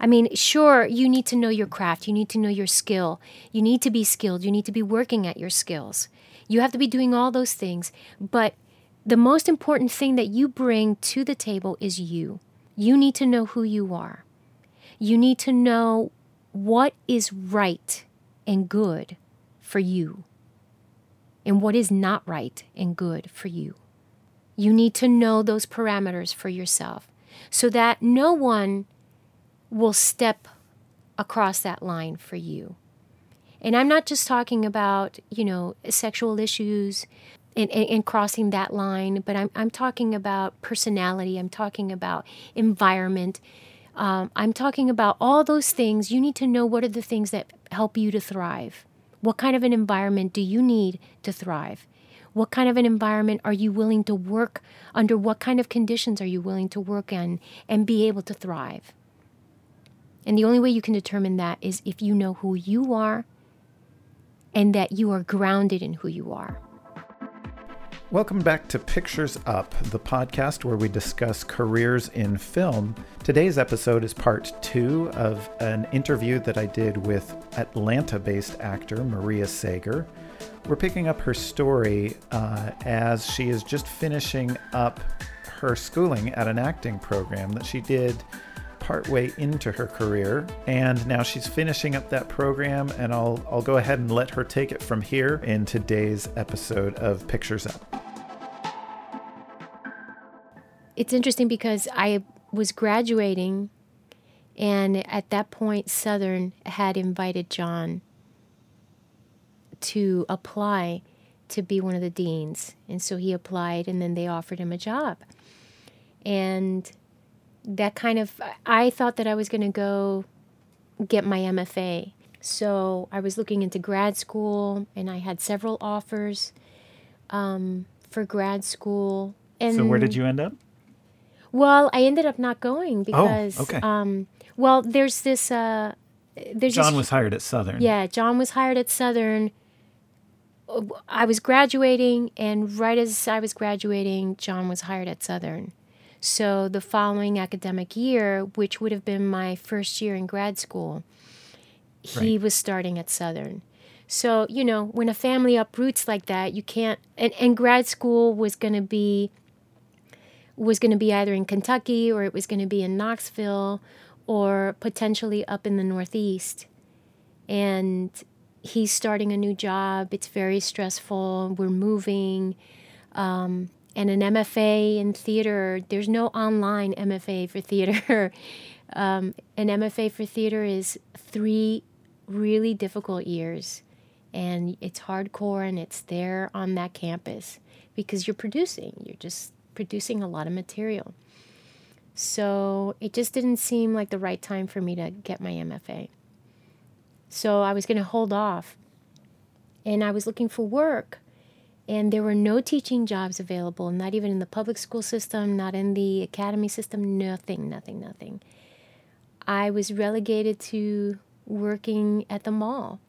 I mean, sure, you need to know your craft, you need to know your skill, you need to be skilled, you need to be working at your skills. You have to be doing all those things, but the most important thing that you bring to the table is you. You need to know who you are. You need to know what is right and good for you and what is not right and good for you. You need to know those parameters for yourself so that no one will step across that line for you. And I'm not just talking about, you know, sexual issues and, and, and, crossing that line, but I'm, I'm talking about personality, I'm talking about environment, um, I'm talking about all those things. You need to know what are the things that help you to thrive. What kind of an environment do you need to thrive? What kind of an environment are you willing to work under? What kind of conditions are you willing to work in and be able to thrive? And the only way you can determine that is if you know who you are and that you are grounded in who you are. Welcome back to Pictures Up, the podcast where we discuss careers in film. Today's episode is part two of an interview that I did with Atlanta based actor Maria Sager. We're picking up her story uh, as she is just finishing up her schooling at an acting program that she did partway into her career, and now she's finishing up that program. And I'll I'll go ahead and let her take it from here in today's episode of Pictures Up. It's interesting because I was graduating, and at that point, Southern had invited John to apply to be one of the deans. And so he applied, and then they offered him a job. And that kind of, I thought that I was going to go get my MFA. So I was looking into grad school, and I had several offers um, for grad school. And so where did you end up? Well, I ended up not going because, oh, because, okay. um, well, there's this. Uh, there's John this, was hired at Southern. Yeah, John was hired at Southern. I was graduating, and right as I was graduating, John was hired at Southern. So the following academic year, which would have been my first year in grad school, he Right. was starting at Southern. So, you know, when a family uproots like that, you can't and, and grad school was gonna be was gonna be either in Kentucky or it was gonna be in Knoxville or potentially up in the Northeast. And he's starting a new job. It's very stressful. We're moving. Um, and an MFA in theater, there's no online MFA for theater. um, an MFA for theater is three really difficult years. And it's hardcore and it's there on that campus because you're producing. You're just producing a lot of material. So it just didn't seem like the right time for me to get my MFA. So I was going to hold off. And I was looking for work. And there were no teaching jobs available, not even in the public school system, not in the academy system, nothing, nothing, nothing. I was relegated to working at the mall,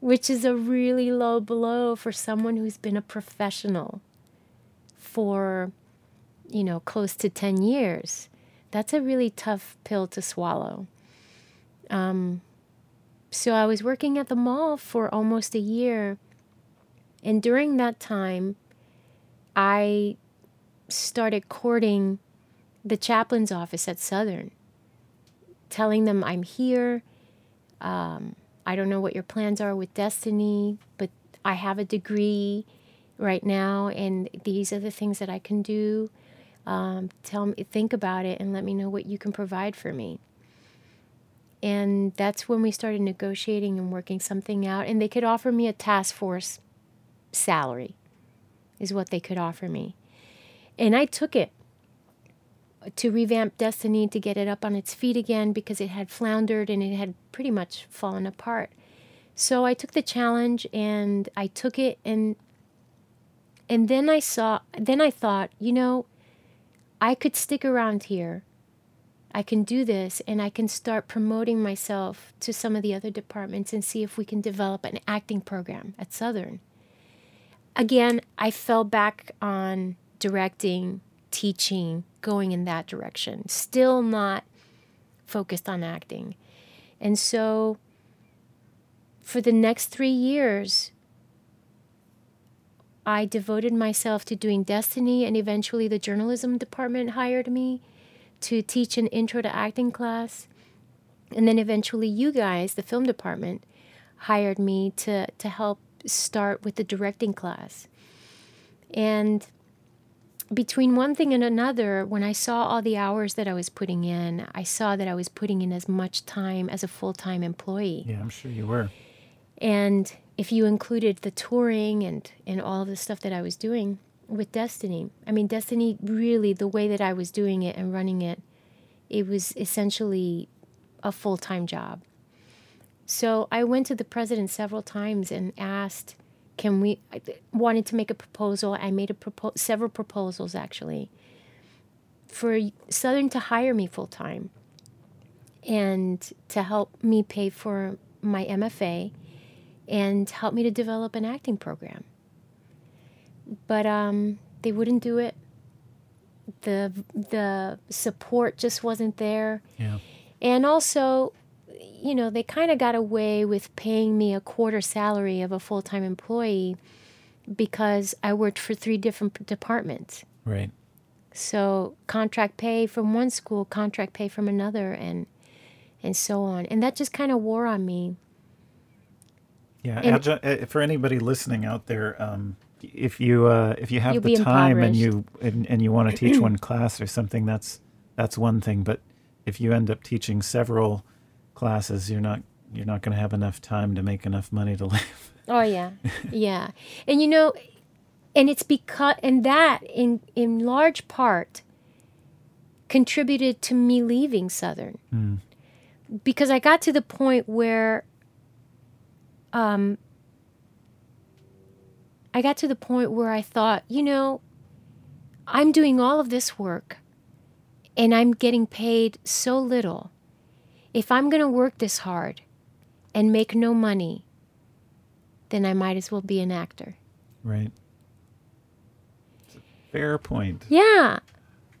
which is a really low blow for someone who's been a professional for, you know, close to 10 years. That's a really tough pill to swallow. Um, so I was working at the mall for almost a year. And during that time, I started courting the chaplain's office at Southern, telling them I'm here. Um, I don't know what your plans are with Destiny, but I have a degree right now, and these are the things that I can do. Um, tell me, think about it, and let me know what you can provide for me. And that's when we started negotiating and working something out. And they could offer me a task force salary, is what they could offer me. And I took it to revamp Destiny to get it up on its feet again because it had floundered and it had pretty much fallen apart. So I took the challenge and I took it and and then I saw then I thought, you know, I could stick around here I can do this and I can start promoting myself to some of the other departments and see if we can develop an acting program at Southern. Again, I fell back on directing, teaching, going in that direction. Still not focused on acting. And so for the next three years, I devoted myself to doing Destiny, and eventually the journalism department hired me to teach an intro to acting class. And then eventually, you guys, the film department, hired me to, to help start with the directing class. And between one thing and another, when I saw all the hours that I was putting in, I saw that I was putting in as much time as a full time employee. Yeah, I'm sure you were. And if you included the touring and, and all of the stuff that I was doing with Destiny, I mean, Destiny really, the way that I was doing it and running it, it was essentially a full time job. So I went to the president several times and asked, can we, I wanted to make a proposal. I made a propo- several proposals actually for Southern to hire me full time and to help me pay for my MFA and help me to develop an acting program. But um, they wouldn't do it. The the support just wasn't there. Yeah. And also, you know, they kind of got away with paying me a quarter salary of a full time employee because I worked for three different departments. Right. So contract pay from one school, contract pay from another, and and so on. And that just kind of wore on me. Yeah, And- adju- uh, for anybody listening out there, um, if you uh, if you have the time and you and, and you want to teach one class or something, that's that's one thing. But if you end up teaching several classes, you're not you're not going to have enough time to make enough money to live. Oh yeah, yeah, and you know, and it's because and that in in large part contributed to me leaving Southern Mm. because I got to the point where, um, I got to the point where I thought, you know, I'm doing all of this work, and I'm getting paid so little. If I'm going to work this hard and make no money, then I might as well be an actor. Right. It's a fair point. Yeah.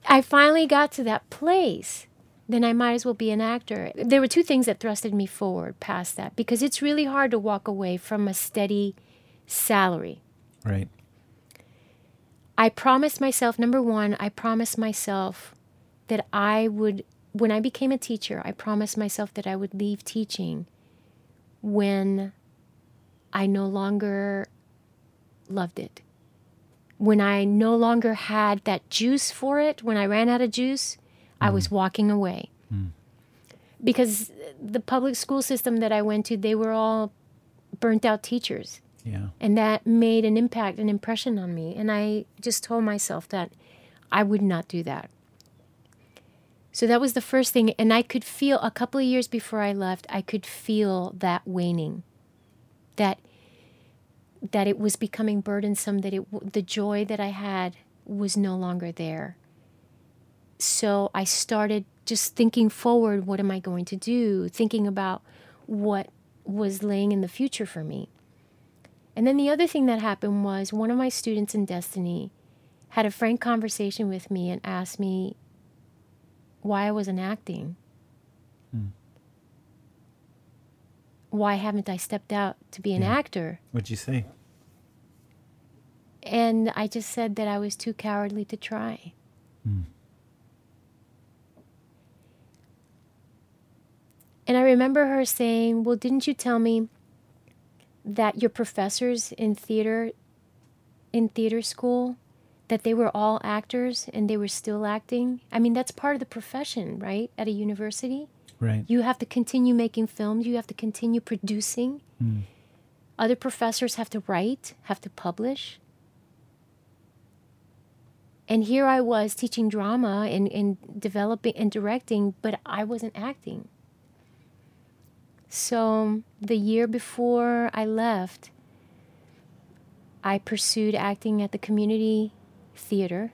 I finally got to that place. Then I might as well be an actor. There were two things that thrusted me forward past that because it's really hard to walk away from a steady salary. Right. I promised myself, number one, I promised myself that I would, when I became a teacher, I promised myself that I would leave teaching when I no longer loved it. When I no longer had that juice for it, when I ran out of juice, I was mm. walking away. Mm. Because the public school system that I went to, they were all burnt out teachers Yeah. and that made an impact an impression on me and i just told myself that i would not do that so that was the first thing and i could feel a couple of years before i left i could feel that waning that that it was becoming burdensome that it the joy that i had was no longer there. So i started just thinking forward what am i going to do? Thinking about what was laying in the future for me. And then the other thing that happened was one of my students in Destiny had a frank conversation with me and asked me why I wasn't acting. Hmm. Why haven't I stepped out to be an Yeah. actor? What'd you say? And I just said that I was too cowardly to try. Hmm. And I remember her saying, Well, didn't you tell me that your professors in theater in theater school that they were all actors and they were still acting? I mean, that's part of the profession, right? At a university. Right. You have to continue making films, you have to continue producing. Mm. Other professors have to write, have to publish. And here I was teaching drama and, and developing and directing, but I wasn't acting. So the year before I left, I pursued acting at the community theater.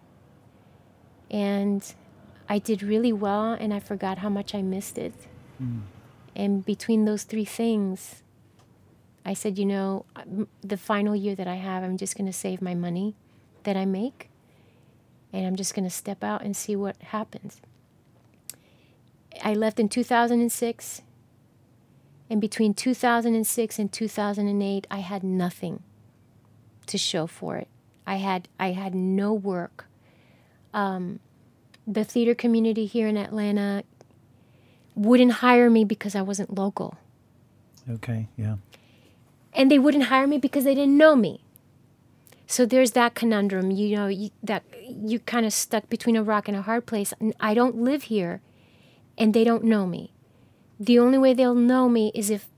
And I did really well, and I forgot how much I missed it. Hmm. And between those three things, I said, you know, the final year that I have, I'm just going to save my money that I make, and I'm just going to step out and see what happens. I left in 2006. And between 2006 and 2008, I had nothing to show for it. I had I had no work. Um, the theater community here in Atlanta wouldn't hire me because I wasn't local. Okay, yeah. And they wouldn't hire me because they didn't know me. So there's that conundrum, you know, you, that you're kind of stuck between a rock and a hard place. I don't live here, and they don't know me. The only way they'll know me is if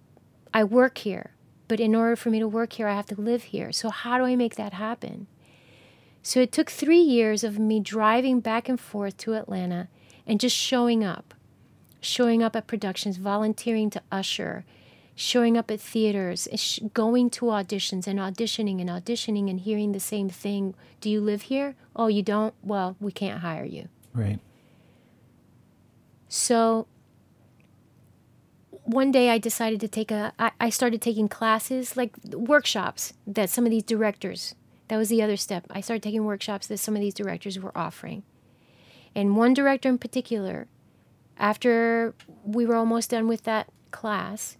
I work here. But in order for me to work here, I have to live here. So how do I make that happen? So it took three years of me driving back and forth to Atlanta and just showing up, showing up at productions, volunteering to usher, showing up at theaters, going to auditions and auditioning and auditioning and hearing the same thing. Do you live here? Oh, you don't? Well, we can't hire you. Right. So one day I decided to take a. I, I started taking classes, like workshops that some of these directors that was the other step. I started taking workshops that some of these directors were offering. And one director in particular, after we were almost done with that class,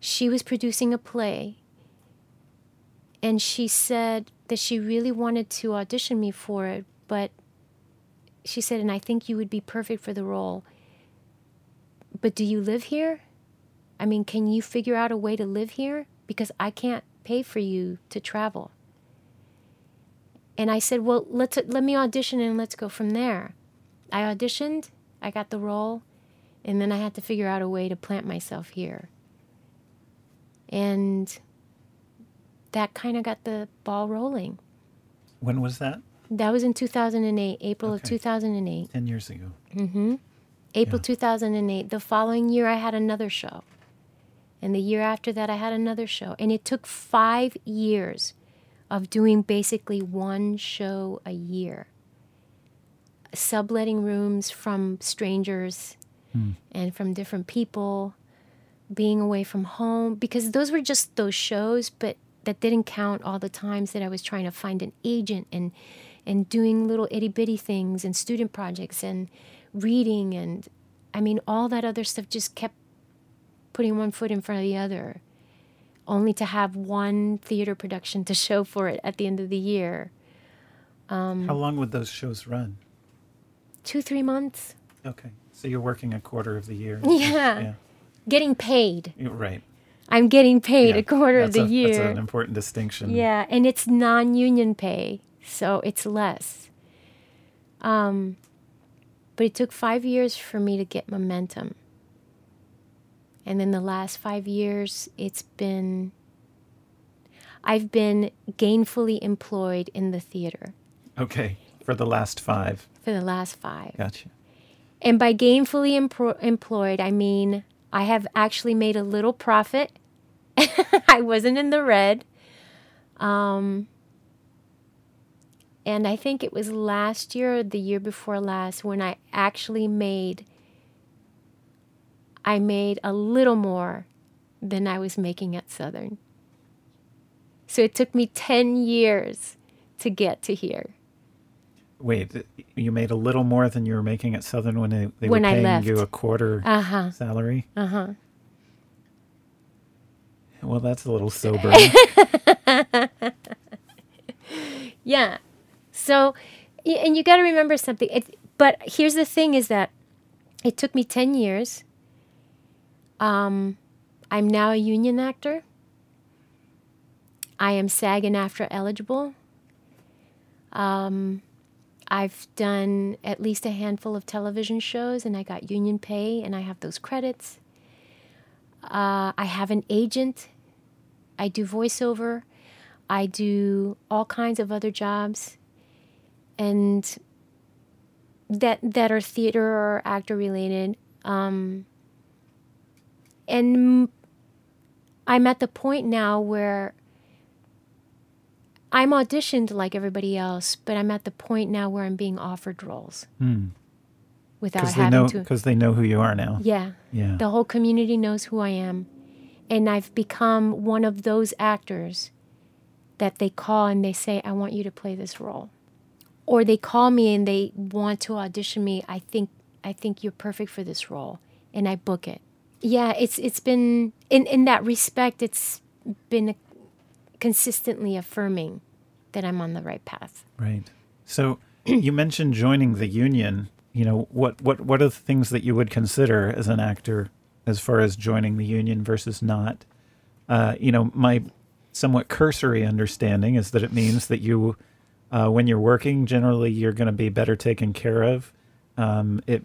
she was producing a play. And she said that she really wanted to audition me for it, but she said, and I think you would be perfect for the role. But do you live here? I mean, can you figure out a way to live here? Because I can't pay for you to travel. And I said, "Well, let's let me audition and let's go from there." I auditioned, I got the role, and then I had to figure out a way to plant myself here. And that kind of got the ball rolling. When was that? That was in 2008, April okay. of 2008. 10 years ago. Mhm. April yeah. 2008. The following year I had another show. And the year after that I had another show. And it took 5 years of doing basically one show a year, subletting rooms from strangers mm. and from different people, being away from home, because those were just those shows, but that didn't count all the times that I was trying to find an agent and and doing little itty bitty things and student projects and reading and I mean all that other stuff just kept putting one foot in front of the other only to have one theater production to show for it at the end of the year. Um, How long would those shows run? Two, three months. Okay. So you're working a quarter of the year. Yeah. yeah. Getting paid. Right. I'm getting paid yeah. a quarter of the a, year. That's an important distinction. Yeah, and it's non-union pay, so it's less. Um, but it took five years for me to get momentum. And then the last five years, it's been, I've been gainfully employed in the theater. Okay, for the last five. For the last five. Gotcha. And by gainfully empro- employed, I mean I have actually made a little profit. I wasn't in the red. Um, and I think it was last year or the year before last when I actually made I made a little more than I was making at Southern. So it took me 10 years to get to here. Wait, you made a little more than you were making at Southern when they, they when were paying you a quarter uh-huh. salary? Uh huh. Well, that's a little sobering. yeah. So, and you got to remember something. It, but here's the thing is that it took me 10 years um, I'm now a union actor. I am SAG and AFTRA eligible. Um, I've done at least a handful of television shows and I got union pay and I have those credits. Uh, I have an agent. I do voiceover. I do all kinds of other jobs and that that are theater or actor related. Um, and I'm at the point now where I'm auditioned like everybody else, but I'm at the point now where I'm being offered roles mm. without having know, to. Because they know who you are now. Yeah. Yeah. The whole community knows who I am, and I've become one of those actors that they call and they say, "I want you to play this role," or they call me and they want to audition me. I think I think you're perfect for this role, and I book it. Yeah, it's it's been in in that respect, it's been consistently affirming that I'm on the right path. Right. So you mentioned joining the union. You know, what what what are the things that you would consider as an actor as far as joining the union versus not? Uh, you know, my somewhat cursory understanding is that it means that you, uh, when you're working, generally you're going to be better taken care of. Um, it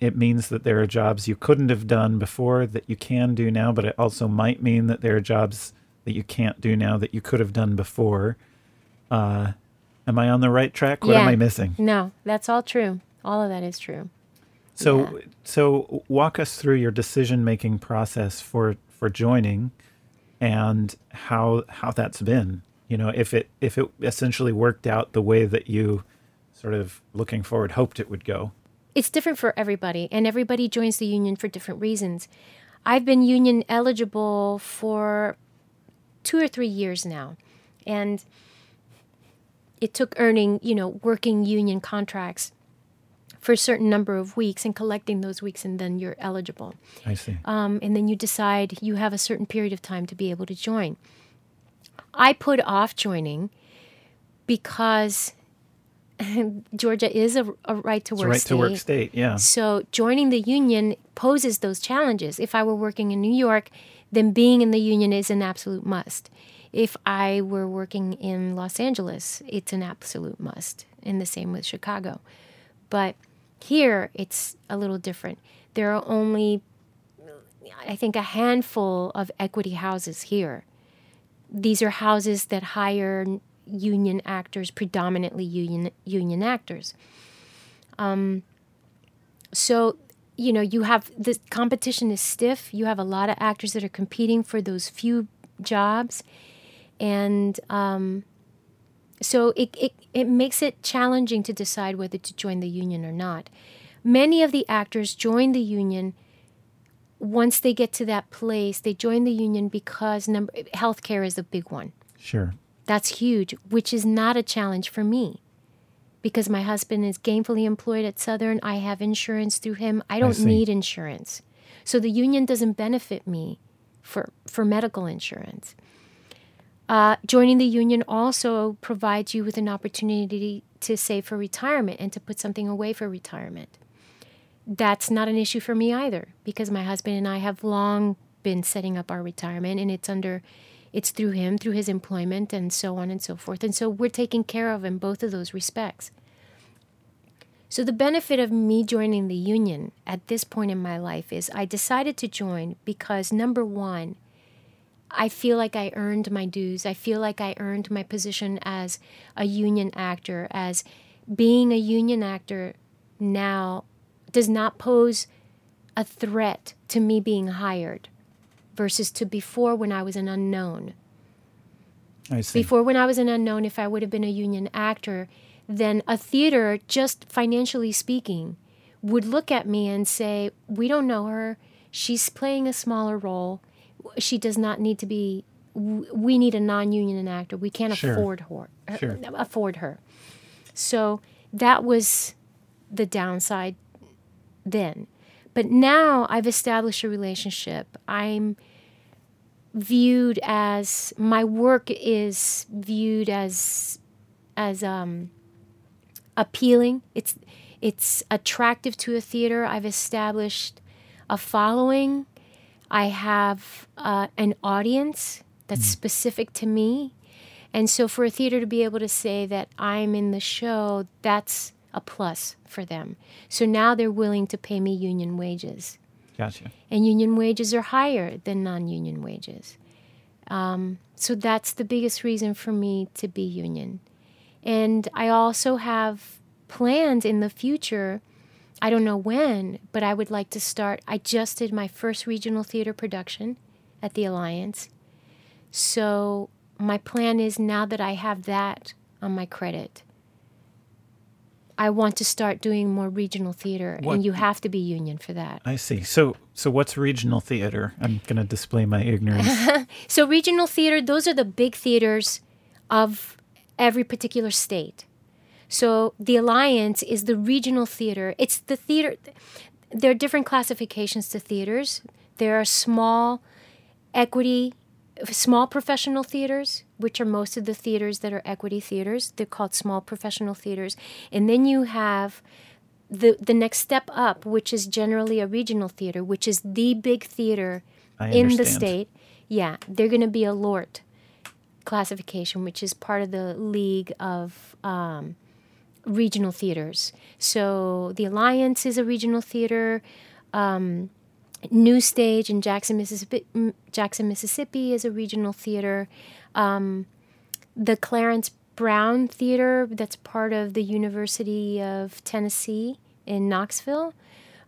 it means that there are jobs you couldn't have done before that you can do now, but it also might mean that there are jobs that you can't do now that you could have done before. Uh, am I on the right track? What yeah. am I missing? No, that's all true. All of that is true. So Yeah. so walk us through your decision making process for for joining and how how that's been. You know, if it if it essentially worked out the way that you sort of looking forward hoped it would go. It's different for everybody, and everybody joins the union for different reasons. I've been union eligible for two or three years now, and it took earning, you know, working union contracts for a certain number of weeks and collecting those weeks, and then you're eligible. I see. um, and then you decide you have a certain period of time to be able to join. I put off joining because Georgia is a, a right to work right state. to work state, yeah. So joining the union poses those challenges. If I were working in New York, then being in the union is an absolute must. If I were working in Los Angeles, it's an absolute must. And the same with Chicago. But here, it's a little different. There are only, I think, a handful of equity houses here. These are houses that hire union actors, predominantly union union actors. So, you know, you have the competition is stiff. You have a lot of actors that are competing for those few jobs. And um, so it, it, it makes it challenging to decide whether to join the union or not. Many of the actors join the union once they get to that place. They join the union because number healthcare is a big one. Sure. That's huge, which is not a challenge for me because my husband is gainfully employed at Southern. I have insurance through him. I don't see. need insurance. So the union doesn't benefit me for, for medical insurance. Uh, joining the union also provides you with an opportunity to save for retirement and to put something away for retirement. That's not an issue for me either because my husband and I have long been setting up our retirement and it's under it's through him through his employment and so on and so forth. And so we're taken care of in both of those respects. So the benefit of me joining the union at this point in my life is i decided to join because number one i feel like i earned my dues. I feel like i earned my position as a union actor as being a union actor now does not pose a threat to me being hired versus to before when I was an unknown. I see. Before when I was an unknown, if I would have been a union actor, then a theater, just financially speaking, would look at me and say, We don't know her. She's playing a smaller role. She does not need to be. We need a non-union actor. We can't Sure. afford her. Uh, sure. Uh, afford her. So that was the downside then. But now I've established a relationship. I'm viewed as my work is viewed as as um appealing. It's it's attractive to a theater. I've established a following. I have uh, an audience that's specific to me. And so for a theater to be able to say that I'm in the show, that's a plus for them. So now they're willing to pay me union wages. Gotcha. And union wages are higher than non union wages. Um, so that's the biggest reason for me to be union. And I also have plans in the future. I don't know when, but I would like to start. I just did my first regional theater production at the Alliance. So my plan is now that I have that on my credit, I want to start doing more regional theater, What- and you have to be union for that. I see. So so what's regional theater? I'm going to display my ignorance. So regional theater, those are the big theaters of every particular state. So the Alliance is the regional theater. It's the theater. There are different classifications to theaters. There are small equity, small professional theaters, which are most of the theaters that are equity theaters. They're called small professional theaters. And then you have the the next step up, which is generally a regional theater, which is the big theater in the state. Yeah, they're going to be a LORT classification, which is part of the League of um, Regional Theaters. So the Alliance is a regional theater. Um, New Stage in Jackson, Mississippi, Jackson, Mississippi is a regional theater. Um, the Clarence Brown Theater, that's part of the University of Tennessee in Knoxville.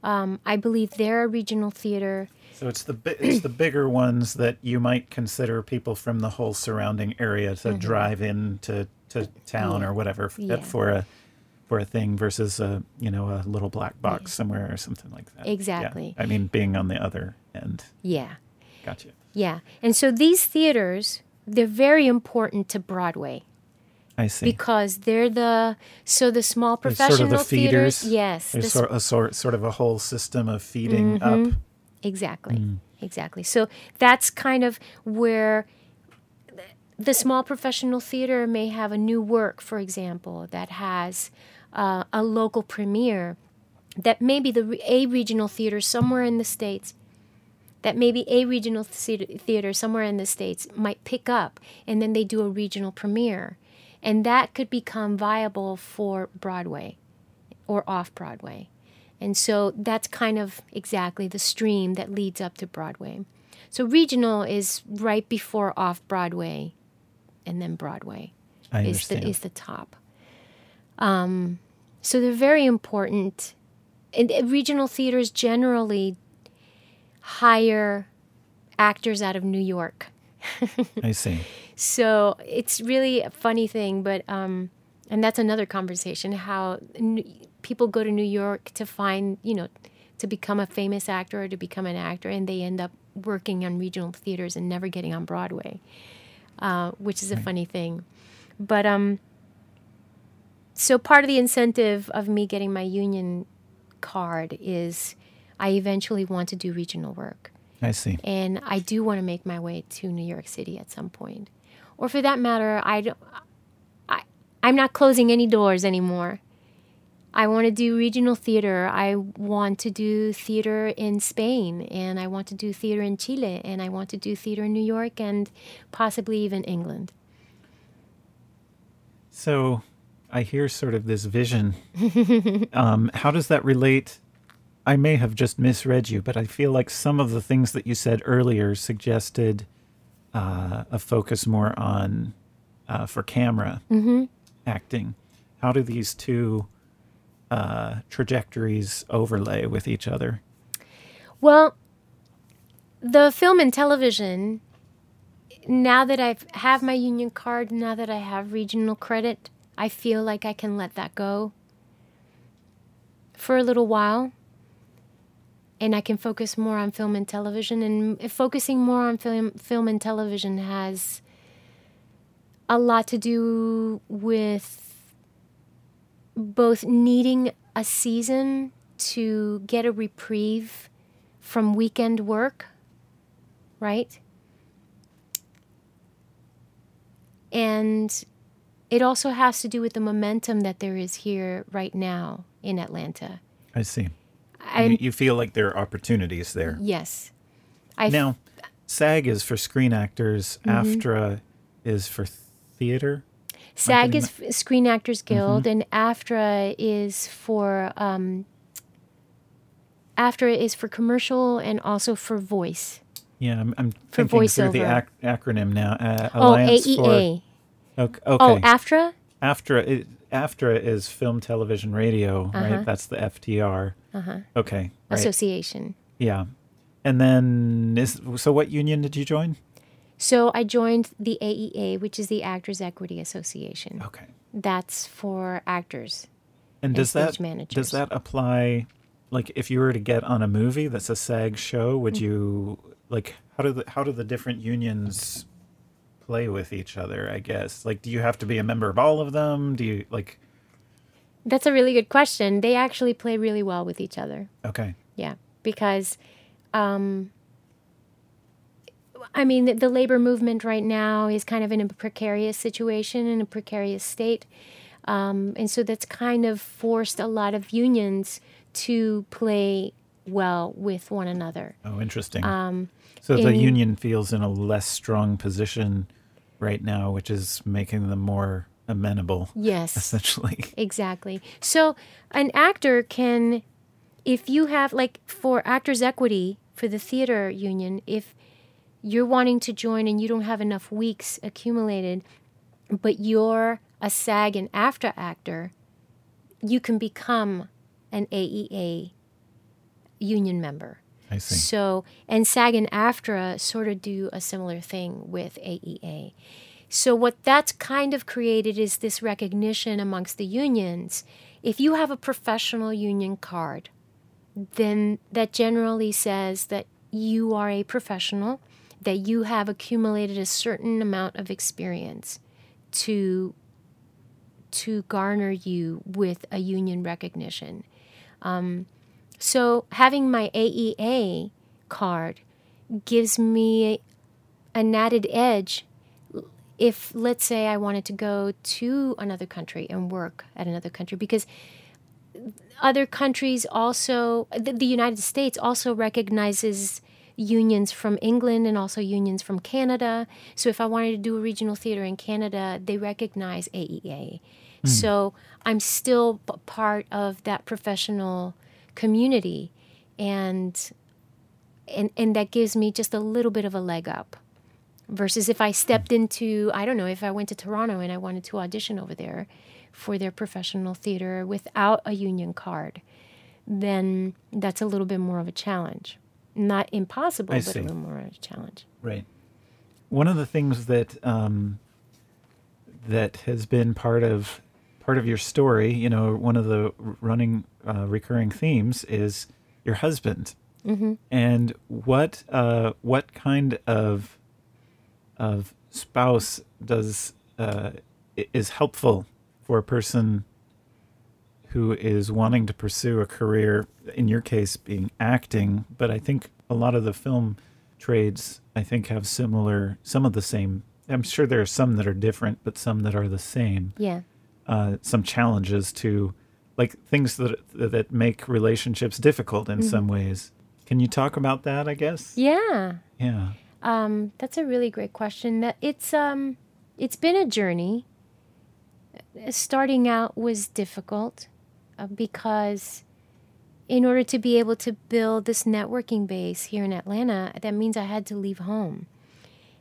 Um, I believe they're a regional theater. So it's the bi- it's the bigger ones that you might consider people from the whole surrounding area to drive in to, to town or whatever f- Mm-hmm. Yeah. for a for a thing versus a you know a little black box somewhere or something like that. Yeah. Exactly. I mean, being on the other end. Yeah. Gotcha. Yeah. And so these theaters, they're very important to Broadway I see. because they're the so the small professional sort of the theaters. feeders. Yes. There's the sort, a sort sort of a whole system of feeding up. Exactly. Exactly. So that's kind of where the small professional theater may have a new work, for example, that has uh, a local premiere that maybe the a regional theater somewhere in the states that maybe a regional theater somewhere in the states might pick up and then they do a regional premiere and that could become viable for broadway or off broadway and so that's kind of exactly the stream that leads up to broadway so regional is right before off broadway and then broadway I is the, is the top. Um, so they're very important. And regional theaters generally hire actors out of New York. I see. So it's really a funny thing, but um, and that's another conversation. How n- people go to New York to find, you know, to become a famous actor or to become an actor, and they end up working on regional theaters and never getting on Broadway, uh, which is a funny thing. But um, so part of the incentive of me getting my union card is I eventually want to do regional work I see. and I do want to make my way to New York City at some point. Or for that matter, I don't, I, I'm not closing any doors anymore. I want to do regional theater. I want to do theater in Spain, and I want to do theater in Chile, and I want to do theater in New York, and possibly even England. So I hear sort of this vision. um, how does that relate? I may have just misread you, but I feel like some of the things that you said earlier suggested uh, a focus more on uh, for camera acting. How do these two uh, trajectories overlay with each other? Well, the film and television, now that I have my union card, now that I have regional credit, I feel like I can let that go for a little while. And I can focus more on film and television. And focusing more on film, film and television has a lot to do with both needing a season to get a reprieve from weekend work, right? And it also has to do with the momentum that there is here right now in Atlanta. I see. I you, feel like there are opportunities there. yes, I Now, SAG is for screen actors, Mm-hmm. AFTRA is for theater. SAG is f- Screen Actors Guild, and AFTRA is for um, AFTRA is for commercial and also for voice. Yeah, I'm, I'm For thinking through the ac- acronym now. Uh, Oh, Alliance AEA. For, okay, Oh, okay. AFTRA. AFTRA, it, AFTRA is film, television, radio, Uh-huh. right? That's the FTR. Uh-huh. Okay, right. Association. yeah. And then, is, so what union did you join? So I joined the AEA, which is the Actors Equity Association. Okay. That's for actors. And does stage that does that apply? Like, if you were to get on a movie that's a SAG show, would Mm-hmm. you like how do the how do the different unions play with each other? I guess like, do you have to be a member of all of them? Do you like? That's a really good question. They actually play really well with each other. Okay. Yeah, because, um, I mean, the, the labor movement right now is kind of in a precarious situation, in a precarious state. Um, and so that's kind of forced a lot of unions to play well with one another. Oh, interesting. Um, so the union feels in a less strong position right now, which is making them more amenable. Yes. Essentially. Exactly. So an actor can, if you have, like for Actors Equity, for the theater union, if you're wanting to join and you don't have enough weeks accumulated, but you're a SAG and AFTRA actor, you can become an AEA union member. I see. So, and SAG and AFTRA sort of do a similar thing with AEA. So, what that's kind of created is this recognition amongst the unions. If you have a professional union card, then that generally says that you are a professional, that you have accumulated a certain amount of experience to to garner you with a union recognition. Um, so having my AEA card gives me an added edge if let's say I wanted to go to another country and work at another country because other countries also the, the United States also recognizes unions from England and also unions from Canada. So if I wanted to do a regional theater in Canada, they recognize AEA. Mm. So I'm still part of that professional community and and and that gives me just a little bit of a leg up versus if I stepped into I don't know if I went to Toronto and I wanted to audition over there for their professional theater without a union card then that's a little bit more of a challenge not impossible I but see. a little more of a challenge right one of the things that um, that has been part of part of your story, you know, one of the running uh, recurring themes is your husband. Mm-hmm. And what uh, what kind of of spouse does uh, is helpful for a person who is wanting to pursue a career? In your case, being acting, but I think a lot of the film trades I think have similar some of the same. I'm sure there are some that are different, but some that are the same. Yeah uh, some challenges to like things that that make relationships difficult in mm-hmm. some ways. Can you talk about that? I guess. Yeah. Yeah. Um, that's a really great question. That it's um, it's been a journey. Starting out was difficult uh, because in order to be able to build this networking base here in Atlanta, that means I had to leave home.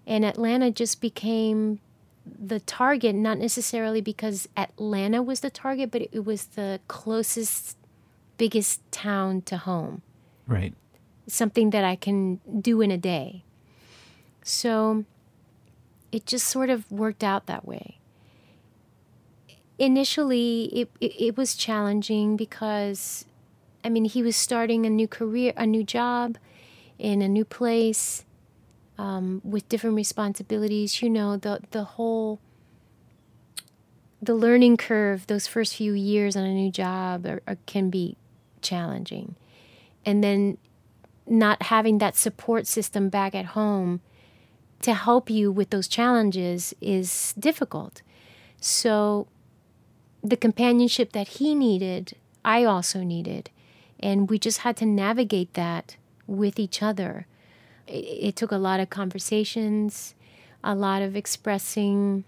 And Atlanta just became the target, not necessarily because Atlanta was the target, but it was the closest, biggest town to home. Right. Something that I can do in a day. So it just sort of worked out that way. Initially, it, it, it was challenging because, I mean, he was starting a new career, a new job in a new place um, with different responsibilities. You know, the the whole the learning curve those first few years on a new job are, are, can be challenging, and then not having that support system back at home to help you with those challenges is difficult. So, the companionship that he needed, I also needed. And we just had to navigate that with each other it, it took a lot of conversations, a lot of expressing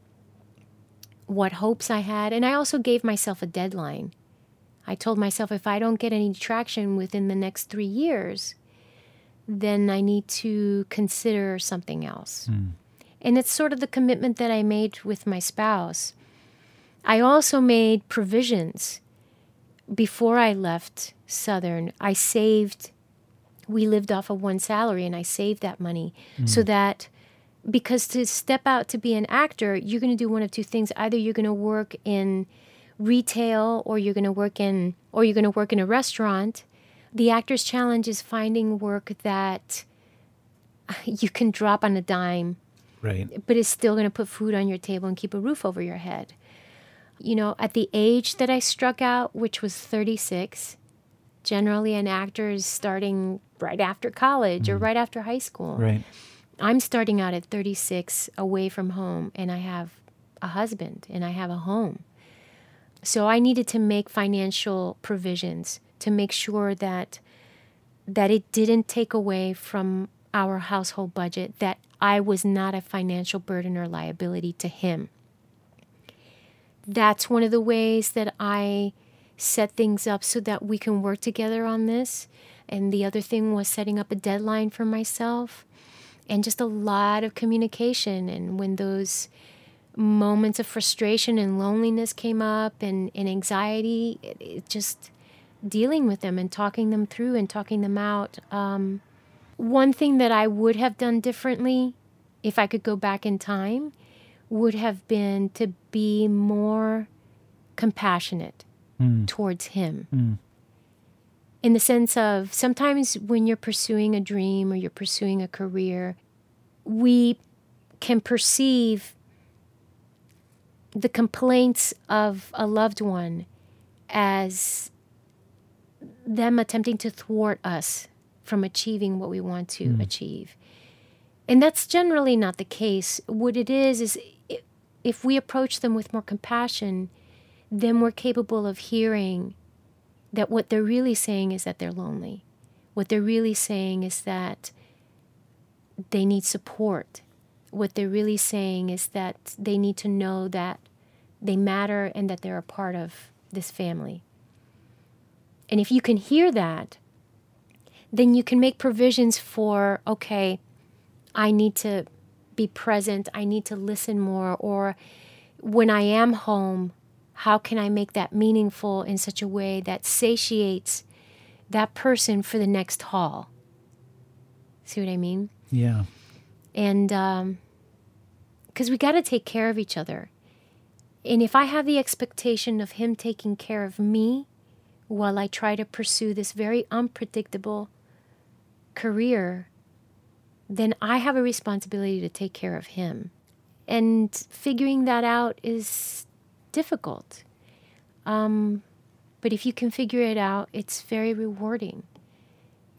what hopes I had, and I also gave myself a deadline. I told myself if I don't get any traction within the next three years, then I need to consider something else. Mm. And it's sort of the commitment that I made with my spouse. I also made provisions before I left Southern. I saved we lived off of one salary and I saved that money mm. so that because to step out to be an actor, you're going to do one of two things. Either you're going to work in retail or you're going to work in or you're going to work in a restaurant. The actor's challenge is finding work that you can drop on a dime. Right. But it's still going to put food on your table and keep a roof over your head. you know, at the age that I struck out, which was 36, generally an actor is starting right after college mm. or right after high school. Right. I'm starting out at 36 away from home and I have a husband and I have a home. So I needed to make financial provisions to make sure that that it didn't take away from our household budget, that I was not a financial burden or liability to him. That's one of the ways that I set things up so that we can work together on this. And the other thing was setting up a deadline for myself and just a lot of communication. And when those moments of frustration and loneliness came up and, and anxiety, it, it just dealing with them and talking them through and talking them out. Um, one thing that I would have done differently if I could go back in time would have been to be more compassionate mm. towards him. Mm. In the sense of sometimes when you're pursuing a dream or you're pursuing a career, we can perceive the complaints of a loved one as them attempting to thwart us from achieving what we want to mm. achieve. And that's generally not the case. What it is, is if we approach them with more compassion, then we're capable of hearing that what they're really saying is that they're lonely. What they're really saying is that they need support. What they're really saying is that they need to know that they matter and that they're a part of this family. And if you can hear that, then you can make provisions for, okay, I need to be present, I need to listen more, or when I am home, how can I make that meaningful in such a way that satiates that person for the next haul? See what I mean? Yeah. And because um, we got to take care of each other. And if I have the expectation of him taking care of me while I try to pursue this very unpredictable career, then I have a responsibility to take care of him. And figuring that out is difficult. Um, but if you can figure it out, it's very rewarding.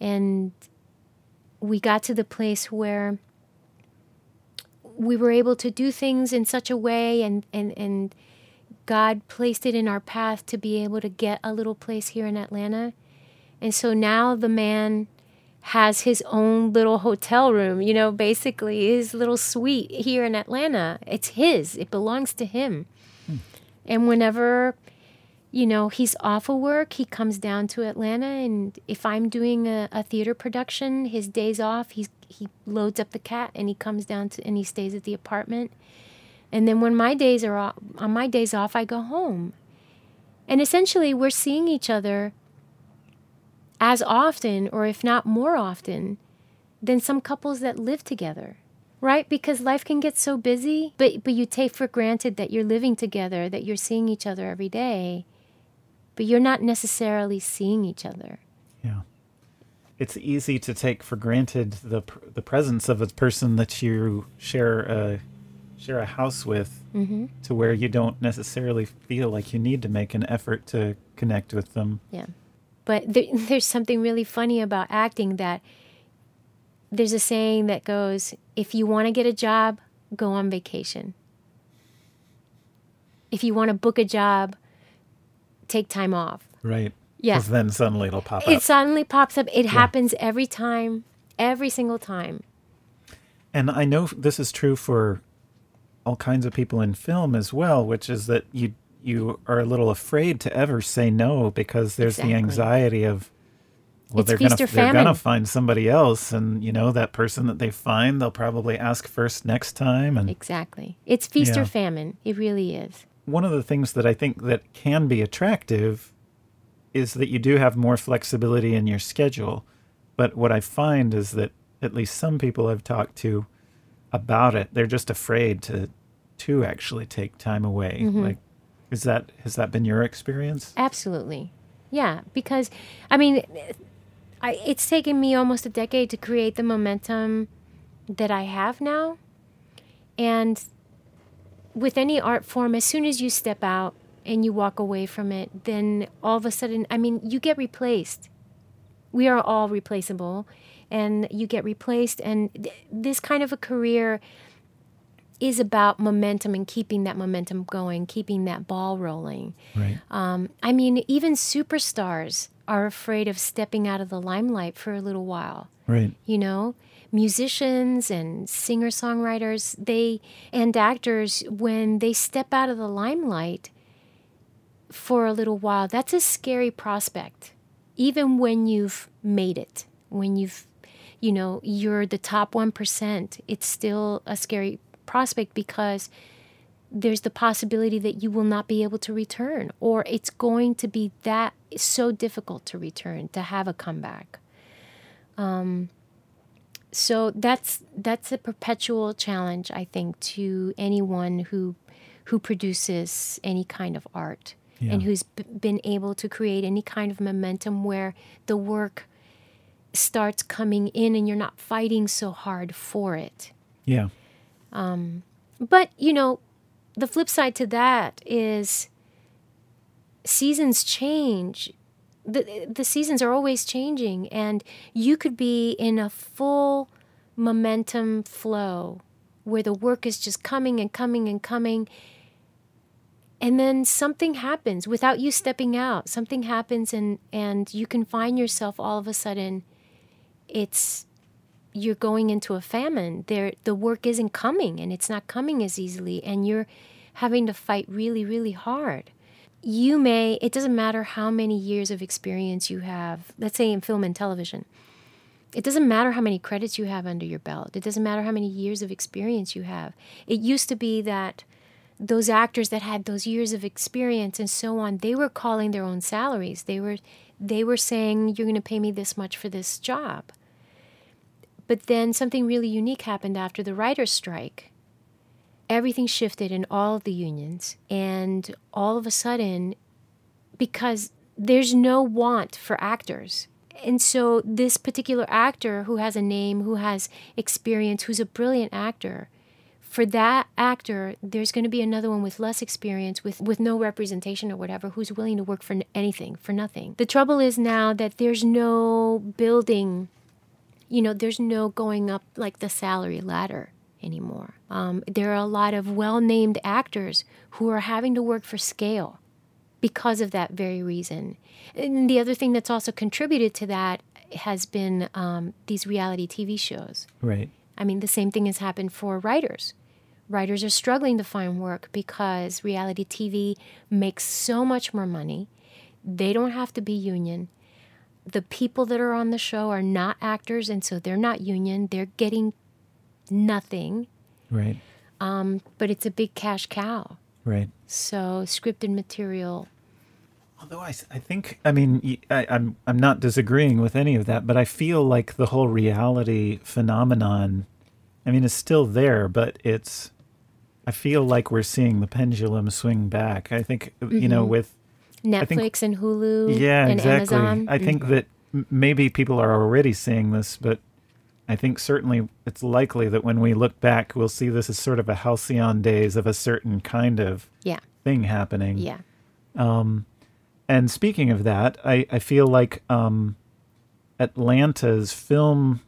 And we got to the place where we were able to do things in such a way and, and, and God placed it in our path to be able to get a little place here in Atlanta. And so now the man has his own little hotel room, you know, basically his little suite here in Atlanta. It's his, it belongs to him. Hmm. And whenever you know, he's off of work. He comes down to Atlanta, and if I'm doing a, a theater production, his days off, he's he loads up the cat and he comes down to and he stays at the apartment. And then when my days are off, on my days off, I go home. And essentially, we're seeing each other as often, or if not more often, than some couples that live together right because life can get so busy but but you take for granted that you're living together that you're seeing each other every day but you're not necessarily seeing each other. Yeah. It's easy to take for granted the the presence of a person that you share a share a house with mm-hmm. to where you don't necessarily feel like you need to make an effort to connect with them. Yeah. But there, there's something really funny about acting that there's a saying that goes if you want to get a job, go on vacation. If you want to book a job, take time off. Right. Yeah. then suddenly it'll pop up. It suddenly pops up. It yeah. happens every time, every single time. And I know this is true for all kinds of people in film as well, which is that you you are a little afraid to ever say no because there's exactly. the anxiety of well it's they're gonna they're gonna find somebody else and you know that person that they find they'll probably ask first next time and exactly it's feast yeah. or famine it really is one of the things that I think that can be attractive is that you do have more flexibility in your schedule. But what I find is that at least some people I've talked to about it, they're just afraid to to actually take time away. Mm-hmm. Like is that has that been your experience? Absolutely. Yeah, because I mean I, it's taken me almost a decade to create the momentum that I have now. And with any art form, as soon as you step out and you walk away from it, then all of a sudden, I mean, you get replaced. We are all replaceable, and you get replaced. And th- this kind of a career is about momentum and keeping that momentum going, keeping that ball rolling. Right. Um, I mean, even superstars are afraid of stepping out of the limelight for a little while. Right. You know, musicians and singer songwriters, they and actors, when they step out of the limelight for a little while, that's a scary prospect. Even when you've made it, when you've, you know, you're the top 1%, it's still a scary prospect because there's the possibility that you will not be able to return, or it's going to be that so difficult to return to have a comeback. Um, so that's that's a perpetual challenge, I think, to anyone who who produces any kind of art Yeah. and who's b- been able to create any kind of momentum where the work starts coming in and you're not fighting so hard for it. Yeah. Um, But, you know, the flip side to that is seasons change. The, the seasons are always changing, and you could be in a full momentum flow where the work is just coming and coming and coming. And then something happens without you stepping out. Something happens, and, and you can find yourself all of a sudden, it's you're going into a famine. There, the work isn't coming, and it's not coming as easily, and you're having to fight really, really hard. You may. It doesn't matter how many years of experience you have. Let's say in film and television. It doesn't matter how many credits you have under your belt. It doesn't matter how many years of experience you have. It used to be that those actors that had those years of experience and so on, they were calling their own salaries. They were they were saying you're going to pay me this much for this job. But then something really unique happened after the writer's strike. Everything shifted in all of the unions, and all of a sudden, because there's no want for actors. And so, this particular actor who has a name, who has experience, who's a brilliant actor, for that actor, there's going to be another one with less experience, with, with no representation or whatever, who's willing to work for anything, for nothing. The trouble is now that there's no building you know, there's no going up like the salary ladder anymore. Um, there are a lot of well named actors who are having to work for scale because of that very reason. And the other thing that's also contributed to that has been um, these reality TV shows. Right. I mean, the same thing has happened for writers. Writers are struggling to find work because reality TV makes so much more money. They don't have to be union. The people that are on the show are not actors, and so they're not union. They're getting nothing, Right. Um, but it's a big cash cow. Right. So scripted material. Although I, I think, I mean, I, am I'm not disagreeing with any of that, but I feel like the whole reality phenomenon, I mean, it's still there, but it's, I feel like we're seeing the pendulum swing back. I think, you know, mm-hmm. with, Netflix think- and Hulu yeah, and exactly. Amazon. I think that maybe people are already seeing this, but I think certainly it's likely that when we look back, we'll see this as sort of a halcyon days of a certain kind of yeah, thing happening. yeah, And speaking of that, I, I feel like um, Atlanta's film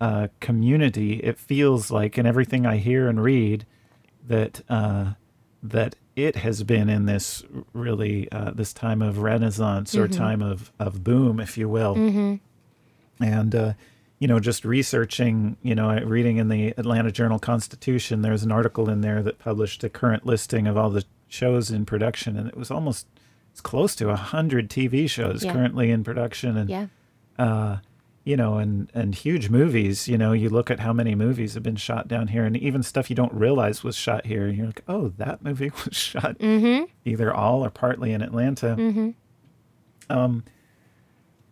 uh, community, it feels like, in everything I hear and read, that uh, that it has been in this really uh, this time of renaissance or time of, of boom, if you will. And uh, you know, just researching, you know, reading in the Atlanta Journal Constitution, there's an article in there that published a current listing of all the shows in production, and it was almost it's close to a hundred TV shows Yeah. currently in production, and yeah. uh, you know, and and huge movies. You know, you look at how many movies have been shot down here, and even stuff you don't realize was shot here. And you're like, oh, that movie was shot either all or partly in Atlanta. Um,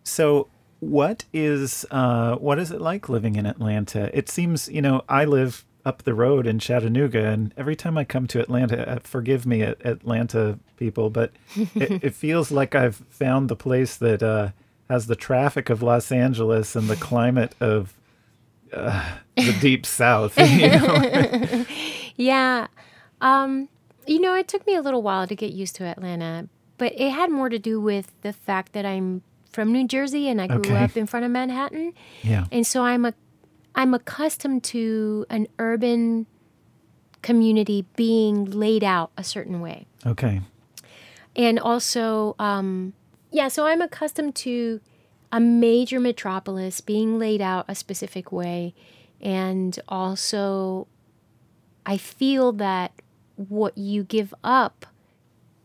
so what is uh, what is it like living in Atlanta? It seems, you know, I live up the road in Chattanooga, and every time I come to Atlanta, uh, forgive me, Atlanta people, but it, it feels like I've found the place that uh, has the traffic of Los Angeles and the climate of uh, the deep South. You know? Yeah. Um, You know, it took me a little while to get used to Atlanta, but it had more to do with the fact that I'm from New Jersey and I grew Okay. up in front of Manhattan. Yeah. And so I'm a I'm accustomed to an urban community being laid out a certain way. Okay. And also um yeah, so I'm accustomed to a major metropolis being laid out a specific way and also I feel that what you give up